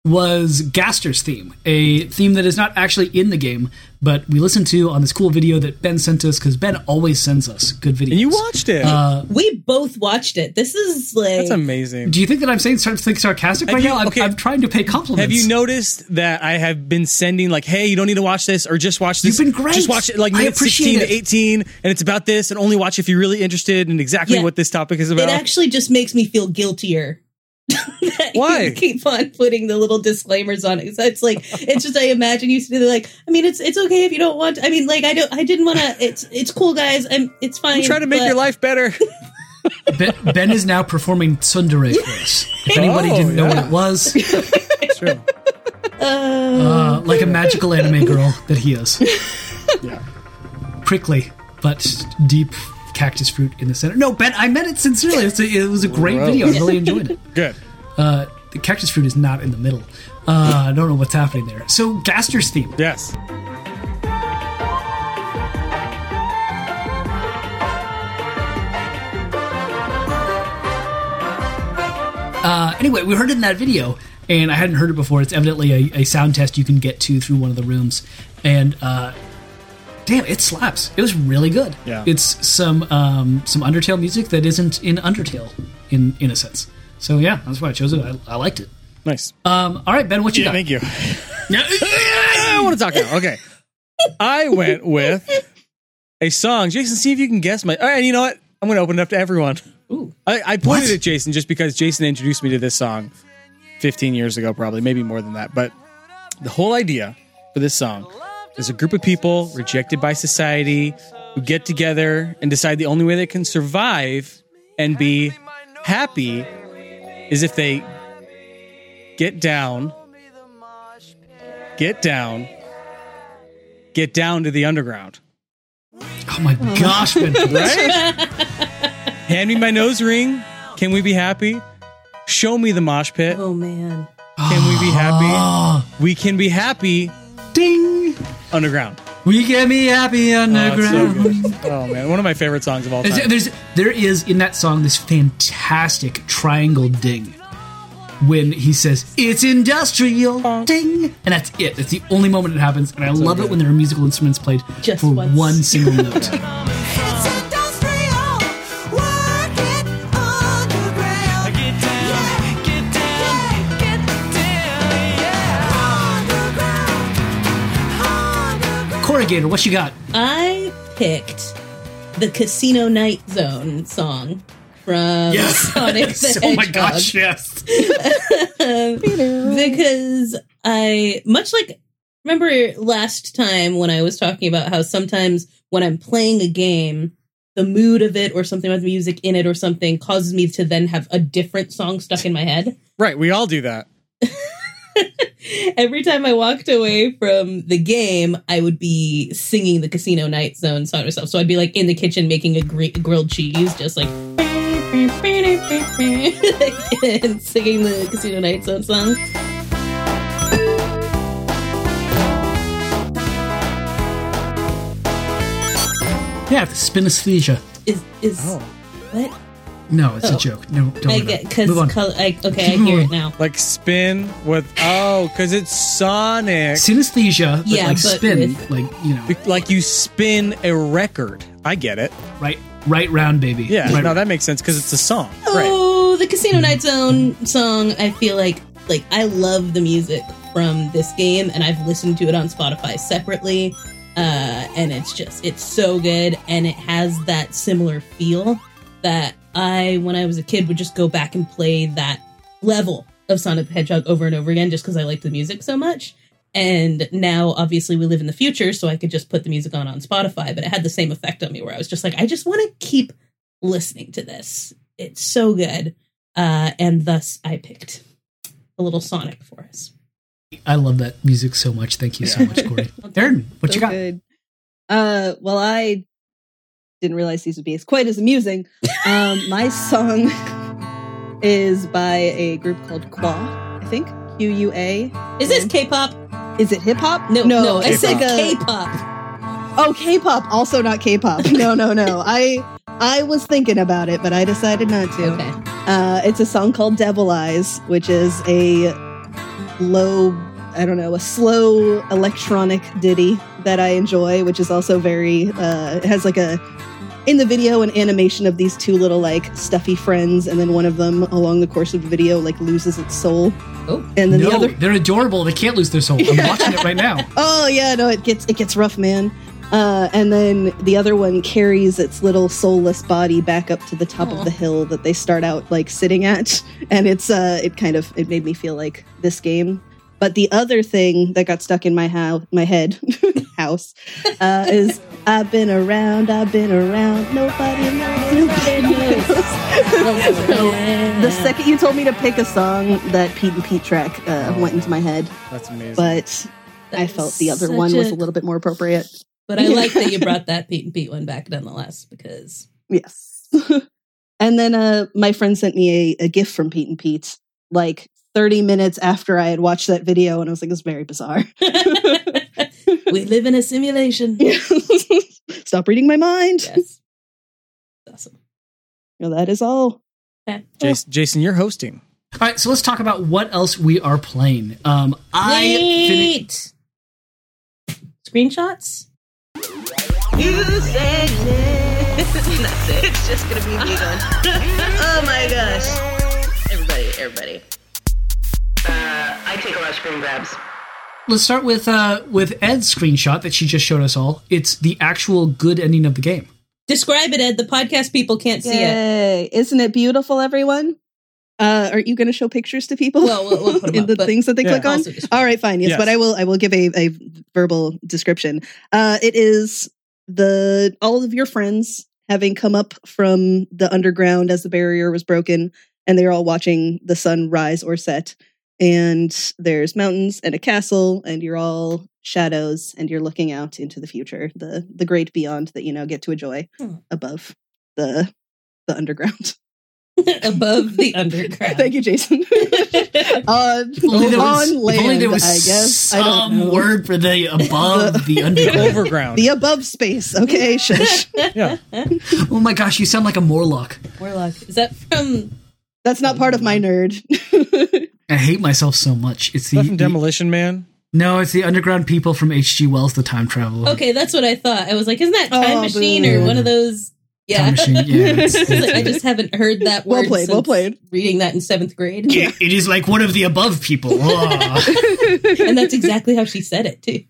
was Gaster's theme, a theme that is not actually in the game, but we listened to on this cool video that Ben sent us because Ben always sends us good videos. And you watched it. Uh, We both watched it. This is like That's amazing. do you think that I'm saying something sarcastic Have right you- now? I'm, okay. I'm trying to pay compliments. Have you noticed that I have been sending like, "Hey, you don't need to watch this," or just watch this. You've been great. Just watch it like I minute appreciate sixteen it. to eighteen, and it's about this, and only watch if you're really interested in exactly Yeah. what this topic is about." it actually just makes me feel guiltier. [LAUGHS] that Why? You keep on putting the little disclaimers on it. So it's like it's just I imagine you sitting there like I mean it's it's okay if you don't want. I mean like I don't I didn't want to. It's it's cool guys. I'm it's fine. I'm trying to make but- your life better. [LAUGHS] Ben, ben is now performing tsundere for us. If anybody Oh, didn't know what it was, It's true. Uh, uh, like a magical anime girl that he is. Yeah. Prickly, but deep cactus fruit in the center. No, Ben, I meant it sincerely. It's a, it was a great Gross. video. I really enjoyed it. [LAUGHS] Good. Uh, the cactus fruit is not in the middle. Uh, I don't know what's happening there. So, Gaster's theme. Yes. Uh, anyway, we heard it in that video, and I hadn't heard it before. It's evidently a, a sound test you can get to through one of the rooms, and uh, damn, it slaps. It was really good. Yeah. it's some um, some Undertale music that isn't in Undertale, in in a sense. So yeah, that's why I chose it. I, I liked it. Nice. Um, all right, Ben, what you Yeah, got? thank you. [LAUGHS] [LAUGHS] I want to talk now. Okay. I went with a song. Jason, see if you can guess my. All right, you know what? I'm going to open it up to everyone. Ooh. I, I pointed What? at Jason just because Jason introduced me to this song 15 years ago, probably, maybe more than that. But the whole idea for this song is a group of people rejected by society who get together and decide the only way they can survive and be happy is if they get down, get down, get down to the underground. Oh my gosh, Ben! Right? Hand me my nose ring. Can we be happy? Show me the mosh pit. oh man. Can we be happy? Oh, We can be happy ding! Underground. We get me happy Oh, it's so underground. good. Oh man, one of my favorite songs of all There's, time. there's there is in that song this fantastic triangle ding when he says it's industrial ding, and that's it. That's the only moment it happens, and I love it when there are musical instruments played Just for once. one single note. [LAUGHS] down, what you got? I picked the Casino Night Zone song from [LAUGHS] Sonic the [LAUGHS] oh my gosh, yes. [LAUGHS] because I much like remember last time when I was talking about how sometimes when I'm playing a game, the mood of it or something with music in it or something causes me to then have a different song stuck in my head. right, we all do that. [LAUGHS] every time I walked away from the game, I would be singing the Casino Night Zone song to myself. So I'd be like in the kitchen making a gr- grilled cheese, just like [LAUGHS] and singing the Casino Night Zone song. Yeah, synesthesia. Is is Oh. what? No, it's Oh. a joke. No, don't I get it. because Move on. I, okay, I Keep hear it now. Like spin with oh, because it's Sonic. Synesthesia, but Yeah, like but spin, with- like you know, Like you spin a record. I get it. right, right round, baby. Yeah, right, no, that makes sense because it's a song. Right. Oh, the Casino Night Zone song. I feel like like I love the music from this game, and I've listened to it on Spotify separately. Uh, and it's just it's so good, and it has that similar feel that I, when I was a kid, would just go back and play that level of Sonic the Hedgehog over and over again, just because I liked the music so much. And now, obviously, we live in the future, so I could just put the music on on Spotify. But it had the same effect on me, where I was just like, I just want to keep listening to this. It's so good. Uh, and thus, I picked a little Sonic for us. I love that music so much. Thank you so much, Corey. Aaron, [LAUGHS] what you got? Good. Uh, well, I didn't realize these would be as quite as amusing. Um, my song is by a group called Qua, I think. Q U A. Is this K-pop? Is it hip hop? No, no, I it's said like a- K-pop. Oh, K-pop, also not K-pop. [LAUGHS] No, no, no. I I was thinking about it, but I decided not to. Okay. Uh, it's a song called Devil Eyes, which is a low, I don't know, a slow electronic ditty that I enjoy, which is also very, uh, it has like a, in the video, an animation of these two little like stuffy friends, and then one of them along the course of the video like loses its soul. Oh. And then no, the other, they're adorable. They can't lose their soul. I'm [LAUGHS] watching it right now. oh yeah, no, it gets it gets rough, man. Uh, and then the other one carries its little soulless body back up to the top Aw. of the hill that they start out like sitting at, and it's uh, it kind of it made me feel like this game. But the other thing that got stuck in my house, my head, [LAUGHS] house, uh, is I've been around, I've been around, nobody knows, nobody [LAUGHS] knows. so [LAUGHS] the second you told me to pick a song, that Pete and Pete track uh, went into my head, That's amazing. but I felt the other such one was a- a little bit more appropriate. But I like that you brought that Pete and Pete one back nonetheless because Yes. and then uh my friend sent me a, a gift from Pete and Pete like 30 minutes after I had watched that video and I was like, it's very bizarre. [LAUGHS] we live in a simulation. [LAUGHS] Stop reading my mind. Yes. Awesome. Well, that is all. Okay. Jason, Jason, you're hosting. All right, so let's talk about what else we are playing. Um, I fini- Wait. Screenshots? You said it. [LAUGHS] That's it. It's just gonna be me going. oh my gosh. Everybody, everybody. I take a lot of screen grabs. let's start with uh, with Ed's screenshot that she just showed us all. It's the actual good ending of the game. Describe it, Ed. The podcast people can't see it. Yay. Isn't it beautiful, everyone? Uh, are you going to show pictures to people Well, we'll, we'll put [LAUGHS] them in up, the things that they Yeah. click on? All right, fine. Yes, Yes. but I will. I will give a, a verbal description. Uh, it is the all of your friends having come up from the underground as the barrier was broken, and they're all watching the sun rise or set. And there's mountains and a castle, and you're all shadows, and you're looking out into the future, the the great beyond that you now get to enjoy Hmm. above the the underground. [LAUGHS] above the underground. Thank you, Jason. [LAUGHS] on only there was, on if land, only there was I guess. I don't some know. word for the [LAUGHS] above the underground. Overground. The above space. Okay, shush. yeah. oh my gosh, you sound like a Morlock. morlock Is that from? That's not part of my nerd. I hate myself so much. It's Is that from the, Demolition Man? no, it's the underground people from H.G. Wells, the time traveler. Okay, that's what I thought. I was like, isn't that Time Oh, Machine boo. or one of those? Yeah. Time machine. Yeah, [LAUGHS] it's- I, like, I just haven't heard that word. Well played, well played. Reading that in seventh grade, it it is like one of the above people. [LAUGHS] Ah. and that's exactly how she said it too.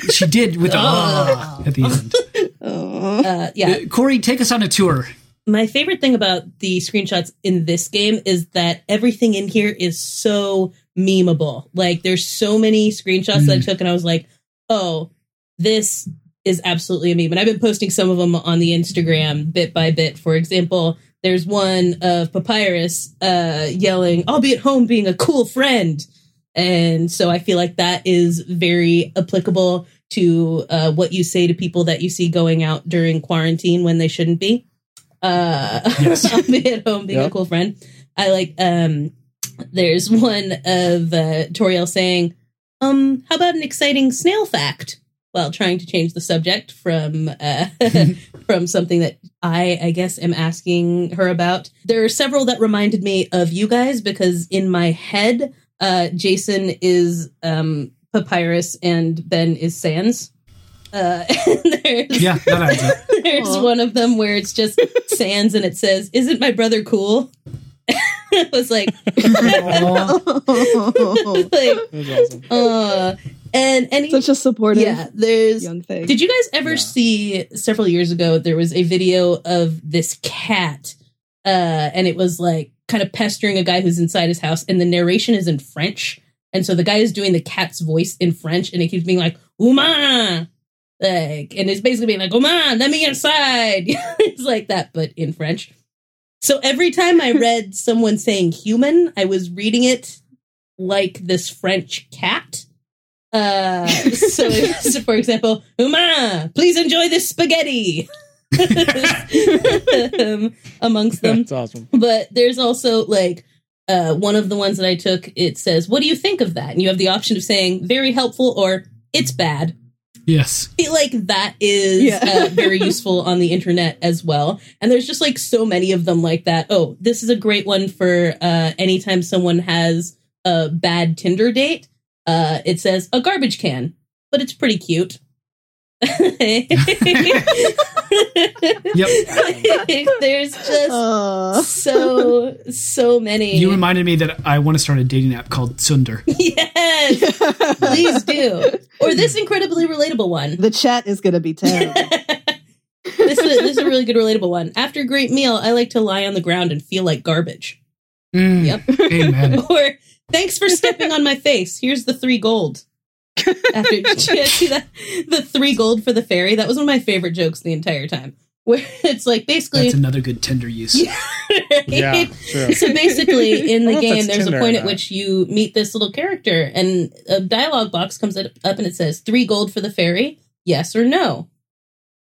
[LAUGHS] she did with the ah at the end. Aw. Uh, yeah, Uh, Corey, take us on a tour. My favorite thing about the screenshots in this game is that everything in here is so memeable. Like there's so many screenshots that I took and I was like, "Oh, this is absolutely a meme." And I've been posting some of them on the Instagram bit by bit. For example, there's one of Papyrus uh yelling, "I'll be at home being a cool friend." And so I feel like that is very applicable to uh, what you say to people that you see going out during quarantine when they shouldn't be. Uh, Yes. [LAUGHS] At home being a cool friend. I like, um, there's one of uh, Toriel saying, um, how about an exciting snail fact? While trying to change the subject from uh, [LAUGHS] [LAUGHS] from something that I, I guess, am asking her about. There are several that reminded me of you guys because in my head, uh, Jason is um, Papyrus and Ben is Sans. Uh, [LAUGHS] there's, Yeah, that adds up. [LAUGHS] there's Aw. one of them where it's just Sans and it says, "Isn't my brother cool?" [LAUGHS] it was like, like, That's awesome. uh, and and Such a supportive yeah, there's young thing. did you guys ever Yeah. see several years ago? There was a video of this cat, uh, and it was like kind of pestering a guy who's inside his house, and the narration is in French, and so the guy is doing the cat's voice in French, and it keeps being like "Uma," like, and it's basically being like "Uma, let me inside." [LAUGHS] it's like that, but in French. So every time I read [LAUGHS] someone saying "human," I was reading it like this French cat. Uh, so, [LAUGHS] so, for example, Uma, please enjoy this spaghetti. um, amongst them, That's awesome. but there's also like uh, one of the ones that I took. It says, "What do you think of that?" And you have the option of saying "very helpful" or "it's bad." Yes. I feel like that is Yeah. uh, very useful on the internet as well. And there's just like so many of them like that. Oh, this is a great one for uh, anytime someone has a bad Tinder date. Uh, it says a garbage can, but it's pretty cute. [LAUGHS] [LAUGHS] Yep. [LAUGHS] there's just Uh, so so many. You reminded me that I want to start a dating app called Sunder. [LAUGHS] yes, please do. Or this incredibly relatable one. the chat is going to be terrible. [LAUGHS] this, is, this is a really good relatable one. After a great meal, I like to lie on the ground and feel like garbage. Mm, Yep. Amen. Or thanks for stepping on my face. Here's the three gold. After did you [LAUGHS] guys see that the three gold for the fairy? That was one of my favorite jokes the entire time. Where it's like basically That's another good Tinder use. Yeah, true. [LAUGHS] so basically in the don't know if game there's a Tinder or point at which you meet this little character and a dialogue box comes up up and it says three gold for the fairy yes or no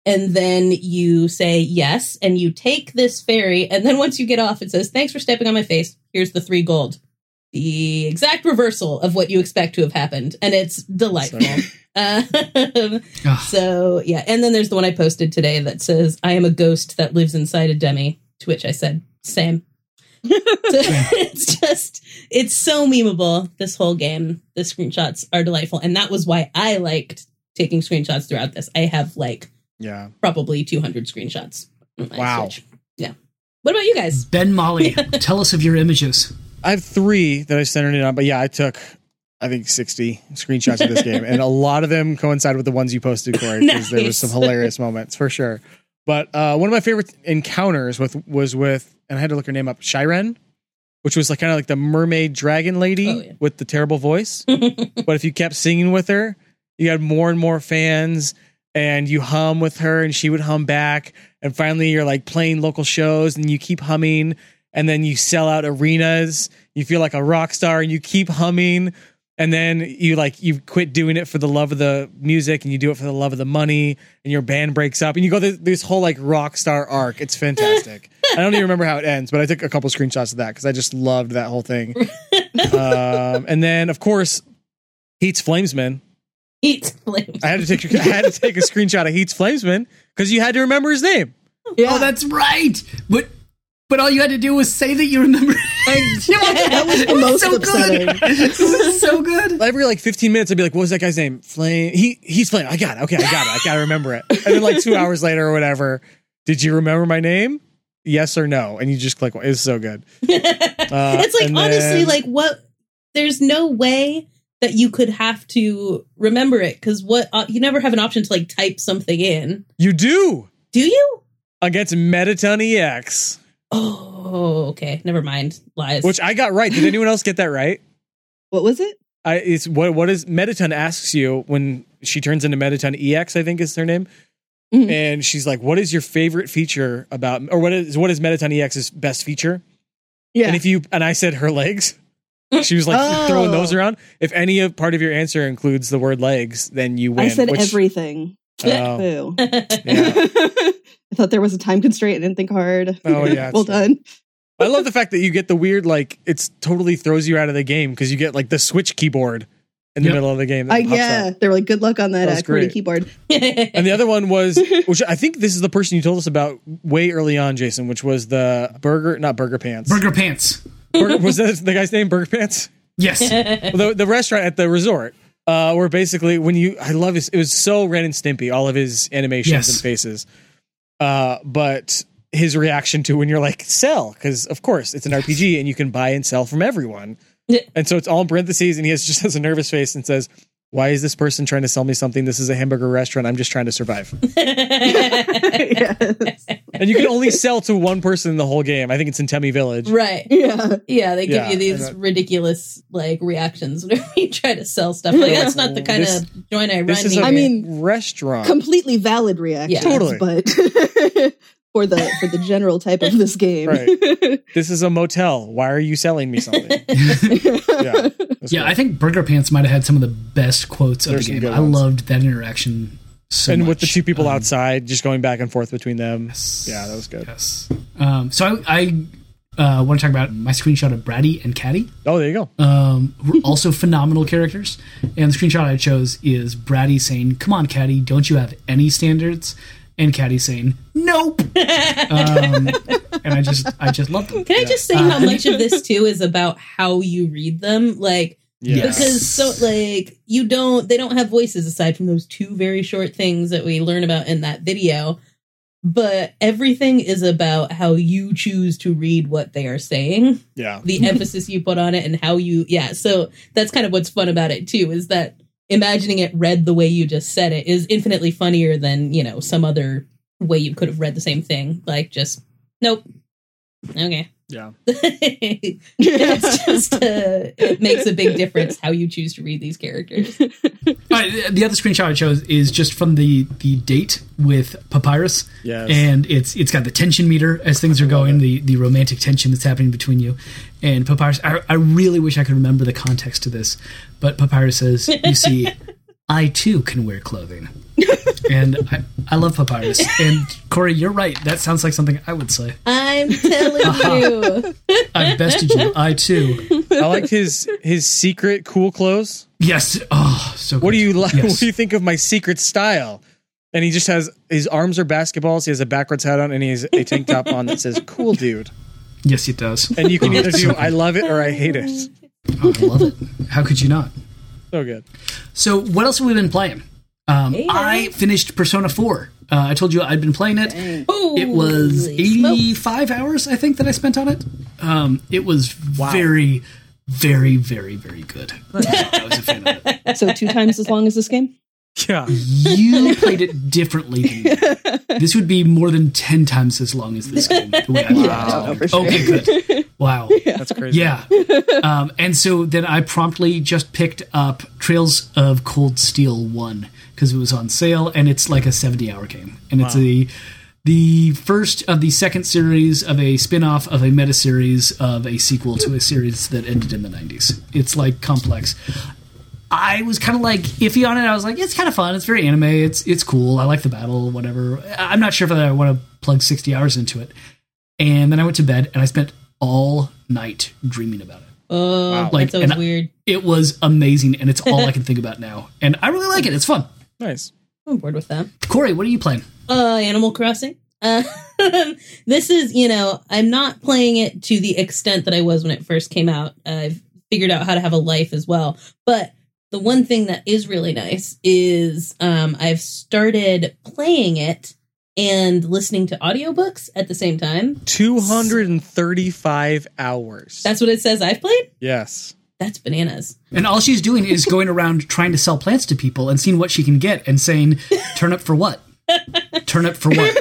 and then you say yes and you take this fairy and then once you get off it says thanks for stepping on my face here's the three gold the exact reversal of what you expect to have happened and it's delightful [LAUGHS] um, Ah, so yeah, and then there's the one I posted today that says, "I am a ghost that lives inside a demi." To which I said, "Same." [LAUGHS] So it's just it's so memeable. This whole game, the screenshots are delightful, and that was why I liked taking screenshots throughout this. I have like Yeah. probably 200 screenshots. on my Wow. Switch. Yeah. What about you guys? Ben Molly, [LAUGHS] tell us of your images. I have three that I centered it on, but yeah, I took I think sixty screenshots of this game, and a [LAUGHS] lot of them coincide with the ones you posted, Corey, because there was some hilarious moments for sure. But uh, one of my favorite encounters with was with, and I had to look her name up, Shyren, which was like kind of like the mermaid dragon lady Oh, yeah. with the terrible voice. [LAUGHS] but if you kept singing with her, you had more and more fans, and you hum with her, and she would hum back, and finally you're like playing local shows, and you keep humming, and then you sell out arenas. You feel like a rock star, and you keep humming, and then you like you quit doing it for the love of the music, and you do it for the love of the money, and your band breaks up, and you go this, this whole like rock star arc. It's fantastic. [LAUGHS] I don't even remember how it ends, but I took a couple screenshots of that because I just loved that whole thing. [LAUGHS] um, and then of course, Heats Flamesman. Eat flames. I had to take I had to take a screenshot of Heats Flamesman because you had to remember his name. Yeah. Oh, that's right. But but all you had to do was say that you remember. [LAUGHS] that was the most so upsetting. good. it was so good. Every like 15 minutes, I'd be like, "What was that guy's name? Flame? He he's Flame. I got it. Okay, I got it. I gotta remember it." And then like two hours later or whatever, did you remember my name? Yes or no? And you just click. one. It's so good. [LAUGHS] Uh, it's like honestly then- like what there's no way that you could have to remember it because what uh, you never have an option to like type something in you do do you against Mettaton EX, oh okay never mind lies which I got right. Did anyone else get that right? What was it? I it's what what is Mettaton asks you when she turns into Mettaton EX, I think is her name. Mhm. And she's like, What is your favorite feature about or what is what is Mettaton EX's best feature? Yeah. And if you and I said her legs. She was like Oh. throwing those around. If any of part of your answer includes the word legs, then you win. I said which- everything. Oh. [LAUGHS] Boo. Yeah. I thought there was a time constraint. I didn't think hard. Oh, yeah, [LAUGHS] well it's true. done. I love the fact that you get the weird like it's totally throws you out of the game because you get like the switch keyboard in the Yep. middle of the game. that I, pops yeah, up. they were like, "Good luck on that, That uh, QWERTY great. keyboard." [LAUGHS] And the other one was, which I think this is the person you told us about way early on, Jason, which was the burger, not burger pants. Burger Pants. Burger- was that the guy's name? Burger Pants. Yes. the, the restaurant at the resort uh where basically when you i love his it was so ren and stimpy all of his animations Yes. and faces uh but his reaction to when you're like sell because of course it's an rpg and you can buy and sell from everyone Yeah. and so it's all in parentheses and he has just has a nervous face and says why is this person trying to sell me something this is a hamburger restaurant i'm just trying to survive [LAUGHS] yes. and you can only sell to one person in the whole game i think it's in Temmie village right. Yeah. Yeah, they give Yeah, you these uh, ridiculous like reactions [LAUGHS] whenever you try to sell stuff. Like that's not the kind This- of joint I run. this is a I mean, restaurant Completely valid reactions, Yeah. Totally. but [LAUGHS] for the for the general type of this game, Right. [LAUGHS] this is a motel why are you selling me something [LAUGHS] [LAUGHS] yeah Yeah, great. I think Burger Pants might have had some of the best quotes of the game. I loved that interaction so and much. with the two people Um, outside just going back and forth between them yes. yeah that was good Yes. Um, so I, I uh, want to talk about my screenshot of Bratty and Catty, oh there you go um, who are also phenomenal characters. And the screenshot I chose is Bratty saying, "Come on, Catty, don't you have any standards?" And Catty saying, "Nope." [LAUGHS] um, and I just, I just love them. Can I just say Uh, how much of this too is about how you read them? Like yeah because so like you don't they don't have voices aside from those two very short things that we learn about in that video. But everything is about how you choose to read what they are saying, yeah the emphasis you put on it, and how you yeah. So that's kind of what's fun about it too, is that imagining it read the way you just said it is infinitely funnier than, you know, some other way you could have read the same thing. Like just nope. Okay. Yeah [LAUGHS] it's just uh, it makes a big difference how you choose to read these characters. [LAUGHS] All right, the other screenshot I chose is just from the the date with Papyrus. Yes. And it's it's got the tension meter as things are going, the the romantic tension that's happening between you and Papyrus. I, I really wish I could remember the context to this, but Papyrus says, "You see, [LAUGHS] I too can wear clothing." And I, I love Papyrus. And Corey, you're right. That sounds like something I would say. I'm telling [LAUGHS] you. I've bested you. I too. i liked his his secret cool clothes Yes. Oh, so. what do you like Yes. [LAUGHS] what do you think of my secret style and he just has his arms are basketballs he has a backwards hat on and he has a tank top on that says cool dude Yes, it does. and you can Oh, either do good. i love it or i hate it Oh, I love it. How could you not? so good So, what else have we been playing? Um, Hey, I finished Persona 4. Uh, I told you I'd been playing it. It was Holy smokes. 85 hours, I think, that I spent on it. Um, it was very, very, very, very good. [LAUGHS] I was a fan of it. So two times as long as this game. yeah You played it differently than me. [LAUGHS] This would be more than 10 times as long as this game. The way I Wow. it. Sure. Okay, good. [LAUGHS] Wow. that's crazy Yeah. Um, and so then I promptly just picked up Trails of Cold Steel 1 because it was on sale and it's like a 70 hour game. And it's Wow. a the first of the second series of a spin-off of a meta series of a sequel to a series that ended in the 90s. It's like complex. I was kind of like iffy on it. I was like, it's kind of fun. It's very anime. It's it's cool. I like the battle. Whatever. I- I'm not sure if I want to plug 60 hours into it. And then I went to bed and I spent all night dreaming about it. Oh, Wow. Like, that sounds and I- weird. It was amazing, and it's all I [LAUGHS] can think about now. And I really like it. It's fun. Nice I'm bored with that. Corey, what are you playing? Uh, Animal Crossing. Uh, [LAUGHS] this is, you know, I'm not playing it to the extent that I was when it first came out. I've figured out how to have a life as well. But the one thing that is really nice is um, I've started playing it and listening to audiobooks at the same time. 235 hours That's what it says I've played. yes That's bananas. And all she's doing is going around trying to sell plants to people and seeing what she can get and saying, "Turn up for what? Turn up for what?"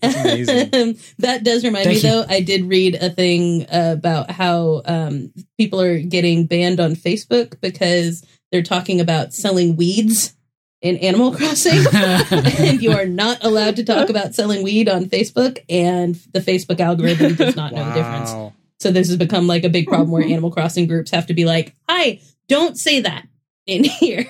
[LAUGHS] that does remind Thank me you. though i did read a thing about how um, people are getting banned on facebook because they're talking about selling weeds in animal [LAUGHS] crossing [LAUGHS] and you are not allowed to talk about selling weed on facebook and the facebook algorithm does not know the difference wow So this has become like a big problem where Animal Crossing groups have to be like, "Hi, don't say that in [LAUGHS] here."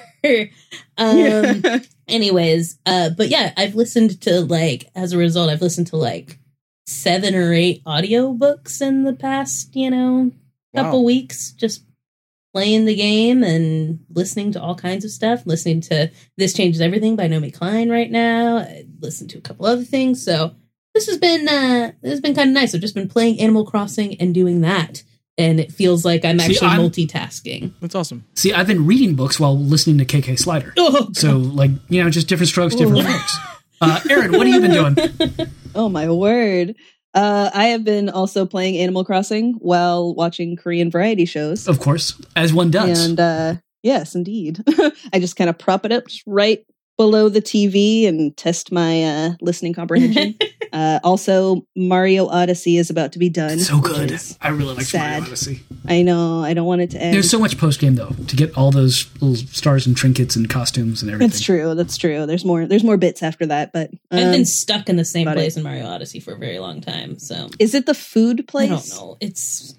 um [LAUGHS] anyways, uh but yeah, I've listened to like as a result, I've listened to like seven or eight audiobooks in the past, you know, couple Wow. weeks just playing the game and listening to all kinds of stuff, listening to This Changes Everything by Naomi Klein right now. I listened to a couple other things. So this has been uh this has been kind of nice. I've just been playing Animal Crossing and doing that. And it feels like I'm See, actually I'm- multitasking. That's awesome. See, I've been reading books while listening to KK Slider. Oh, So, like, you know, just different strokes, different Ooh. folks. Uh, Aaron, what have you been doing? [LAUGHS] Oh my word. Uh, I have been also playing Animal Crossing while watching Korean variety shows. Of course, as one does. And uh, yes, indeed. [LAUGHS] I just kind of prop it up right below the TV and test my uh, listening comprehension. [LAUGHS] uh, also, Mario Odyssey is about to be done. so good. I really like sad. Mario Odyssey. I know. I don't want it to end. There's so much post game though to get all those little stars and trinkets and costumes and everything. That's true. That's true. There's more. There's more bits after that, but I've um, been stuck in the same about it. place in Mario Odyssey for a very long time. So is it the food place? I don't know. It's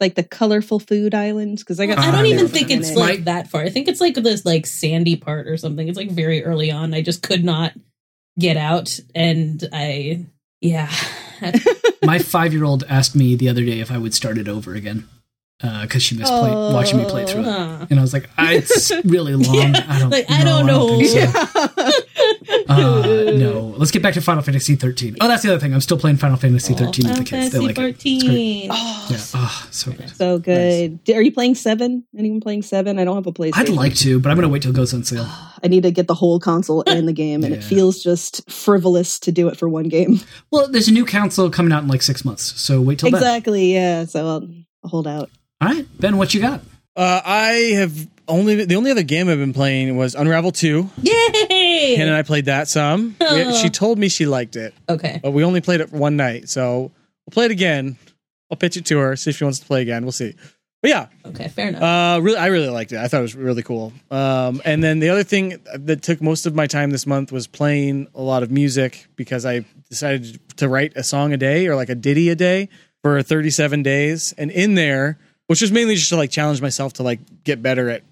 Like the colorful food islands? Because I got. I Uh, don't even think it's like that far. I think it's like this like sandy part or something. It's like very early on. I just could not get out, and I yeah. [LAUGHS] My five year old asked me the other day if I would start it over again because she missed play- watching me play through it. Aw. And I was like, "Ah, it's [LAUGHS] really long. I don't, Like, I no, don't know. think so. [LAUGHS] [LAUGHS] Uh, no, let's get back to Final Fantasy 13. Oh, that's the other thing. I'm still playing Final Fantasy 13 with the kids. They Fantasy like it. It's great. 14. Oh, Yeah. Oh, so good. so good. D- Are you playing seven? Anyone playing seven? I don't have a PlayStation. I'd like to, but I'm gonna wait till it goes on sale. [SIGHS] I need to get the whole console and the game, and it feels just frivolous to do it for one game. [LAUGHS] Well, there's a new console coming out in like six months, so wait till then. exactly. Yeah. So I'll, I'll hold out. All right, Ben, what you got? Uh, I have only the only other game I've been playing was Unravel Two. Yay! Hannah and I played that some. We- [LAUGHS] she told me she liked it, okay. but we only played it for one night. So we'll play it again. I'll pitch it to her, see if she wants to play again. We'll see. But yeah, Okay. Fair enough. uh, really, I really liked it. I thought it was really cool. Um, and then the other thing that took most of my time this month was playing a lot of music because I decided to write a song a day or like a ditty a day for 37 days. And in there, which was mainly just to like challenge myself to like get better at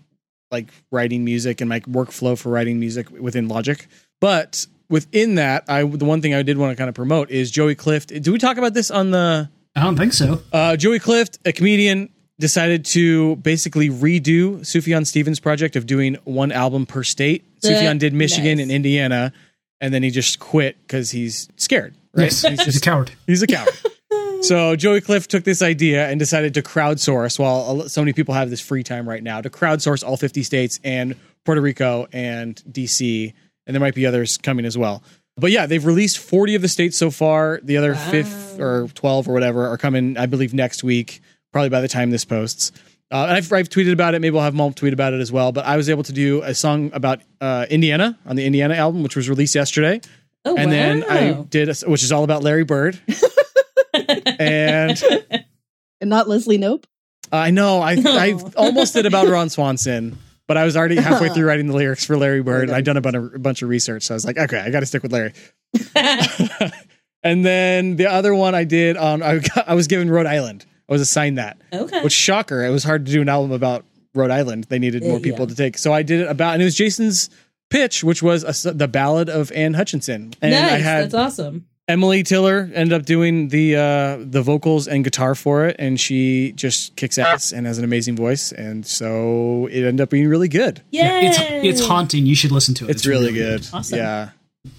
like writing music and my workflow for writing music within Logic. But within that, I the one thing I did want to kind of promote is Joey Clift. Do we talk about this on the I don't think so. uh, Joey Clift, a comedian, decided to basically redo Sufjan Stevens' project of doing one album per state. Uh, Sufjan did Michigan nice. and Indiana, and then he just quit because he's scared. Right? Yes, He's he's a coward. He's a coward. [LAUGHS] [LAUGHS] so Joey Clift took this idea and decided to crowdsource. While so many people have this free time right now to crowdsource all 50 states and Puerto Rico and DC, and there might be others coming as well. But yeah, they've released 40 of the states so far. The other fifth or 12 or whatever are coming, I believe, next week. Probably by the time this posts. Uh, and I've, I've tweeted about it. Maybe we'll have Mom tweet about it as well. But I was able to do a song about uh, Indiana on the Indiana album, which was released yesterday oh, and then I did, a, which is all about Larry Bird. [LAUGHS] and [LAUGHS] And not Leslie Knope. I know I [LAUGHS] I Oh. almost did about Ron Swanson, but I was already halfway through [LAUGHS] writing the lyrics for Larry Bird, and I'd done a bunch of, a bunch of research, so I was like, okay, I got to stick with Larry. and then the other one I did on, I, got, I was given Rhode Island. I was assigned that, okay. which shocker, it was hard to do an album about Rhode Island. They needed more people yeah. to take, so I did it about, and it was Jason's pitch, which was a the ballad of Anne Hutchinson, and nice. I had That's awesome. Emily Tiller ended up doing the uh, the vocals and guitar for it, and she just kicks ass and has an amazing voice, and so it ended up being really good. Yay! It's it's haunting. You should listen to it. It's, really good. Awesome. Yeah.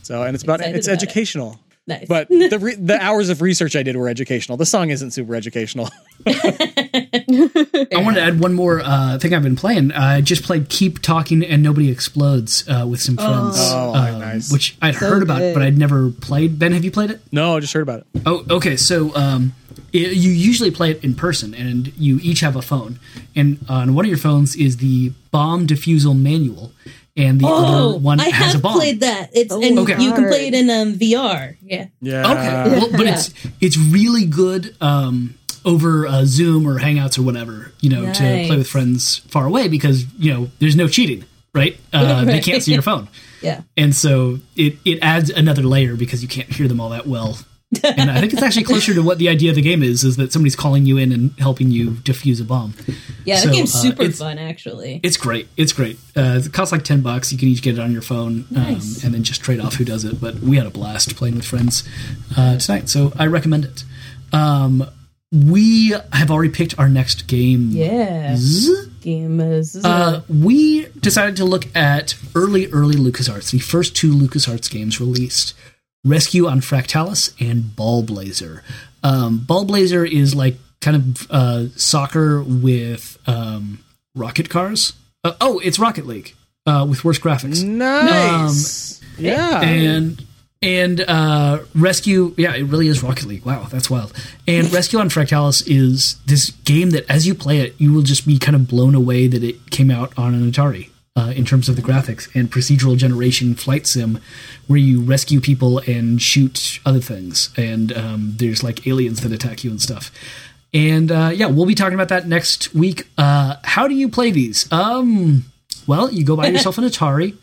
So and it's about Excited it's about it. Educational, nice. but [LAUGHS] the re- the hours of research I did were educational. The song isn't super educational. [LAUGHS] I wanted to add one more uh, thing I've been playing. I just played Keep Talking and Nobody Explodes uh, with some friends. Oh, um, nice. Which I'd So heard about, good. but I'd never played. Ben, have you played it? no, I just heard about it. Oh, okay. So um, it, you usually play it in person, and you each have a phone. And on one of your phones is the bomb defusal manual, and the oh, other one I has have a bomb. played that. It's Oh, and okay. you can play it in um, VR. Yeah. Yeah. Okay, well, but Yeah. [LAUGHS] it's it's really good um, over uh, Zoom or Hangouts or whatever, you know, to play with friends far away because you know there's no cheating, right? Uh, [LAUGHS] They can't see your phone, Yeah. and so it it adds another layer because you can't hear them all that well [LAUGHS] and I think it's actually closer to what the idea of the game is: is that somebody's calling you in and helping you defuse a bomb. Yeah, So, that game's uh, super it's- fun, actually. It's great. It's great. Uh, it costs like ten bucks. You can each get it on your phone, Nice. um, and then just trade off who does it. But we had a blast playing with friends uh, tonight, so I recommend it. Um, we have already picked our next game. Yeah. Game is. Uh, we decided to look at early, early LucasArts, the first two LucasArts games released Rescue on Fractalus and Ballblazer. Um, Ballblazer is like kind of uh, soccer with um, rocket cars. Uh, oh, it's Rocket League uh, with worse graphics. Nice. yeah. And and uh, Rescue, yeah, it really is Rocket League. Wow, that's wild. And [LAUGHS] Rescue on Fractalus is this game that, as you play it, you will just be kind of blown away that it came out on an Atari. Uh, in terms of the graphics and procedural generation flight sim, where you rescue people and shoot other things, and um, there's like aliens that attack you and stuff. And uh, yeah, we'll be talking about that next week. Uh, how do you play these? Um, well, you go buy yourself an [LAUGHS] Atari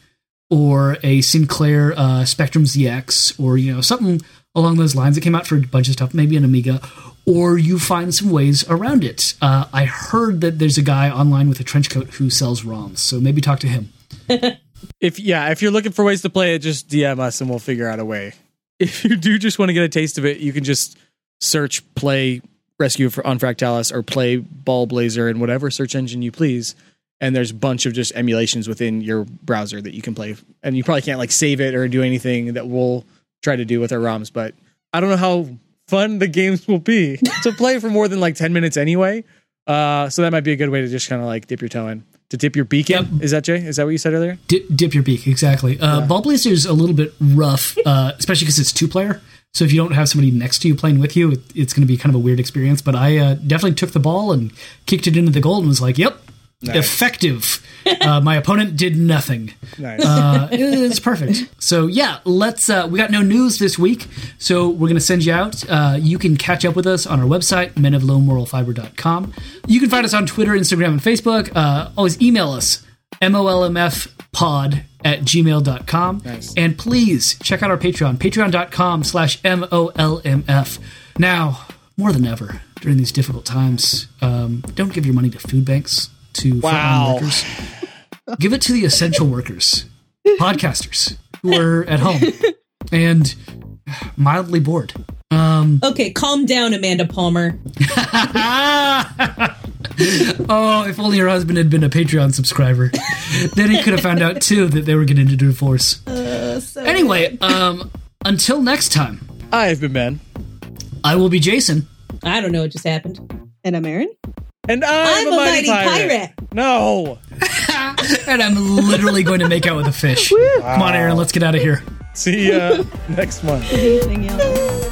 or a Sinclair uh, Spectrum ZX or you know something along those lines. It came out for a bunch of stuff, maybe an Amiga, or you find some ways around it. Uh, I heard that there's a guy online with a trench coat who sells ROMs, so maybe talk to him. [LAUGHS] if yeah, if you're looking for ways to play it, just DM us and we'll figure out a way. If you do just want to get a taste of it, you can just search play Rescue for on Fractalus or play Ballblazer in whatever search engine you please. And there's a bunch of just emulations within your browser that you can play. And you probably can't like save it or do anything that we'll try to do with our ROMs, but I don't know how fun the games will be [LAUGHS] to play for more than like 10 minutes anyway. Uh, so that might be a good way to just kind of like dip your toe in. To dip your beak in? Is that Jay? Is that what you said earlier? Dip, dip your beak, exactly. Uh, Ballblazer is a little bit rough, uh, especially because it's two player. So if you don't have somebody next to you playing with you, it, it's going to be kind of a weird experience. But I uh, definitely took the ball and kicked it into the goal and was like, "Yep, effective." uh, my opponent did nothing. Nice. Uh, it's perfect. So yeah, let's. Uh, we got no news this week, so we're going to send you out. Uh, you can catch up with us on our website, menoflowmoralfiber.com. You can find us on Twitter, Instagram, and Facebook. Uh, always email us, molmfpod at gmail.com. Nice. And please check out our Patreon, patreon.com slash molmf. Now, more than ever, during these difficult times, um, don't give your money to food banks, to Wow. frontline workers. Give it to the essential workers, podcasters who are at home and mildly bored. Um, okay, calm down, Amanda Palmer. [LAUGHS] oh, if only her husband had been a Patreon subscriber. then he could have found out too that they were getting into divorce. anyway, um, until next time, I've been Ben. I will be Jason. I don't know what just happened. And I'm Aaron. And I'm, I'm a mighty pirate. No. [LAUGHS] and I'm literally going to make out with a fish. Come on, Aaron, let's get out of here. See ya [LAUGHS] next month. Anything else?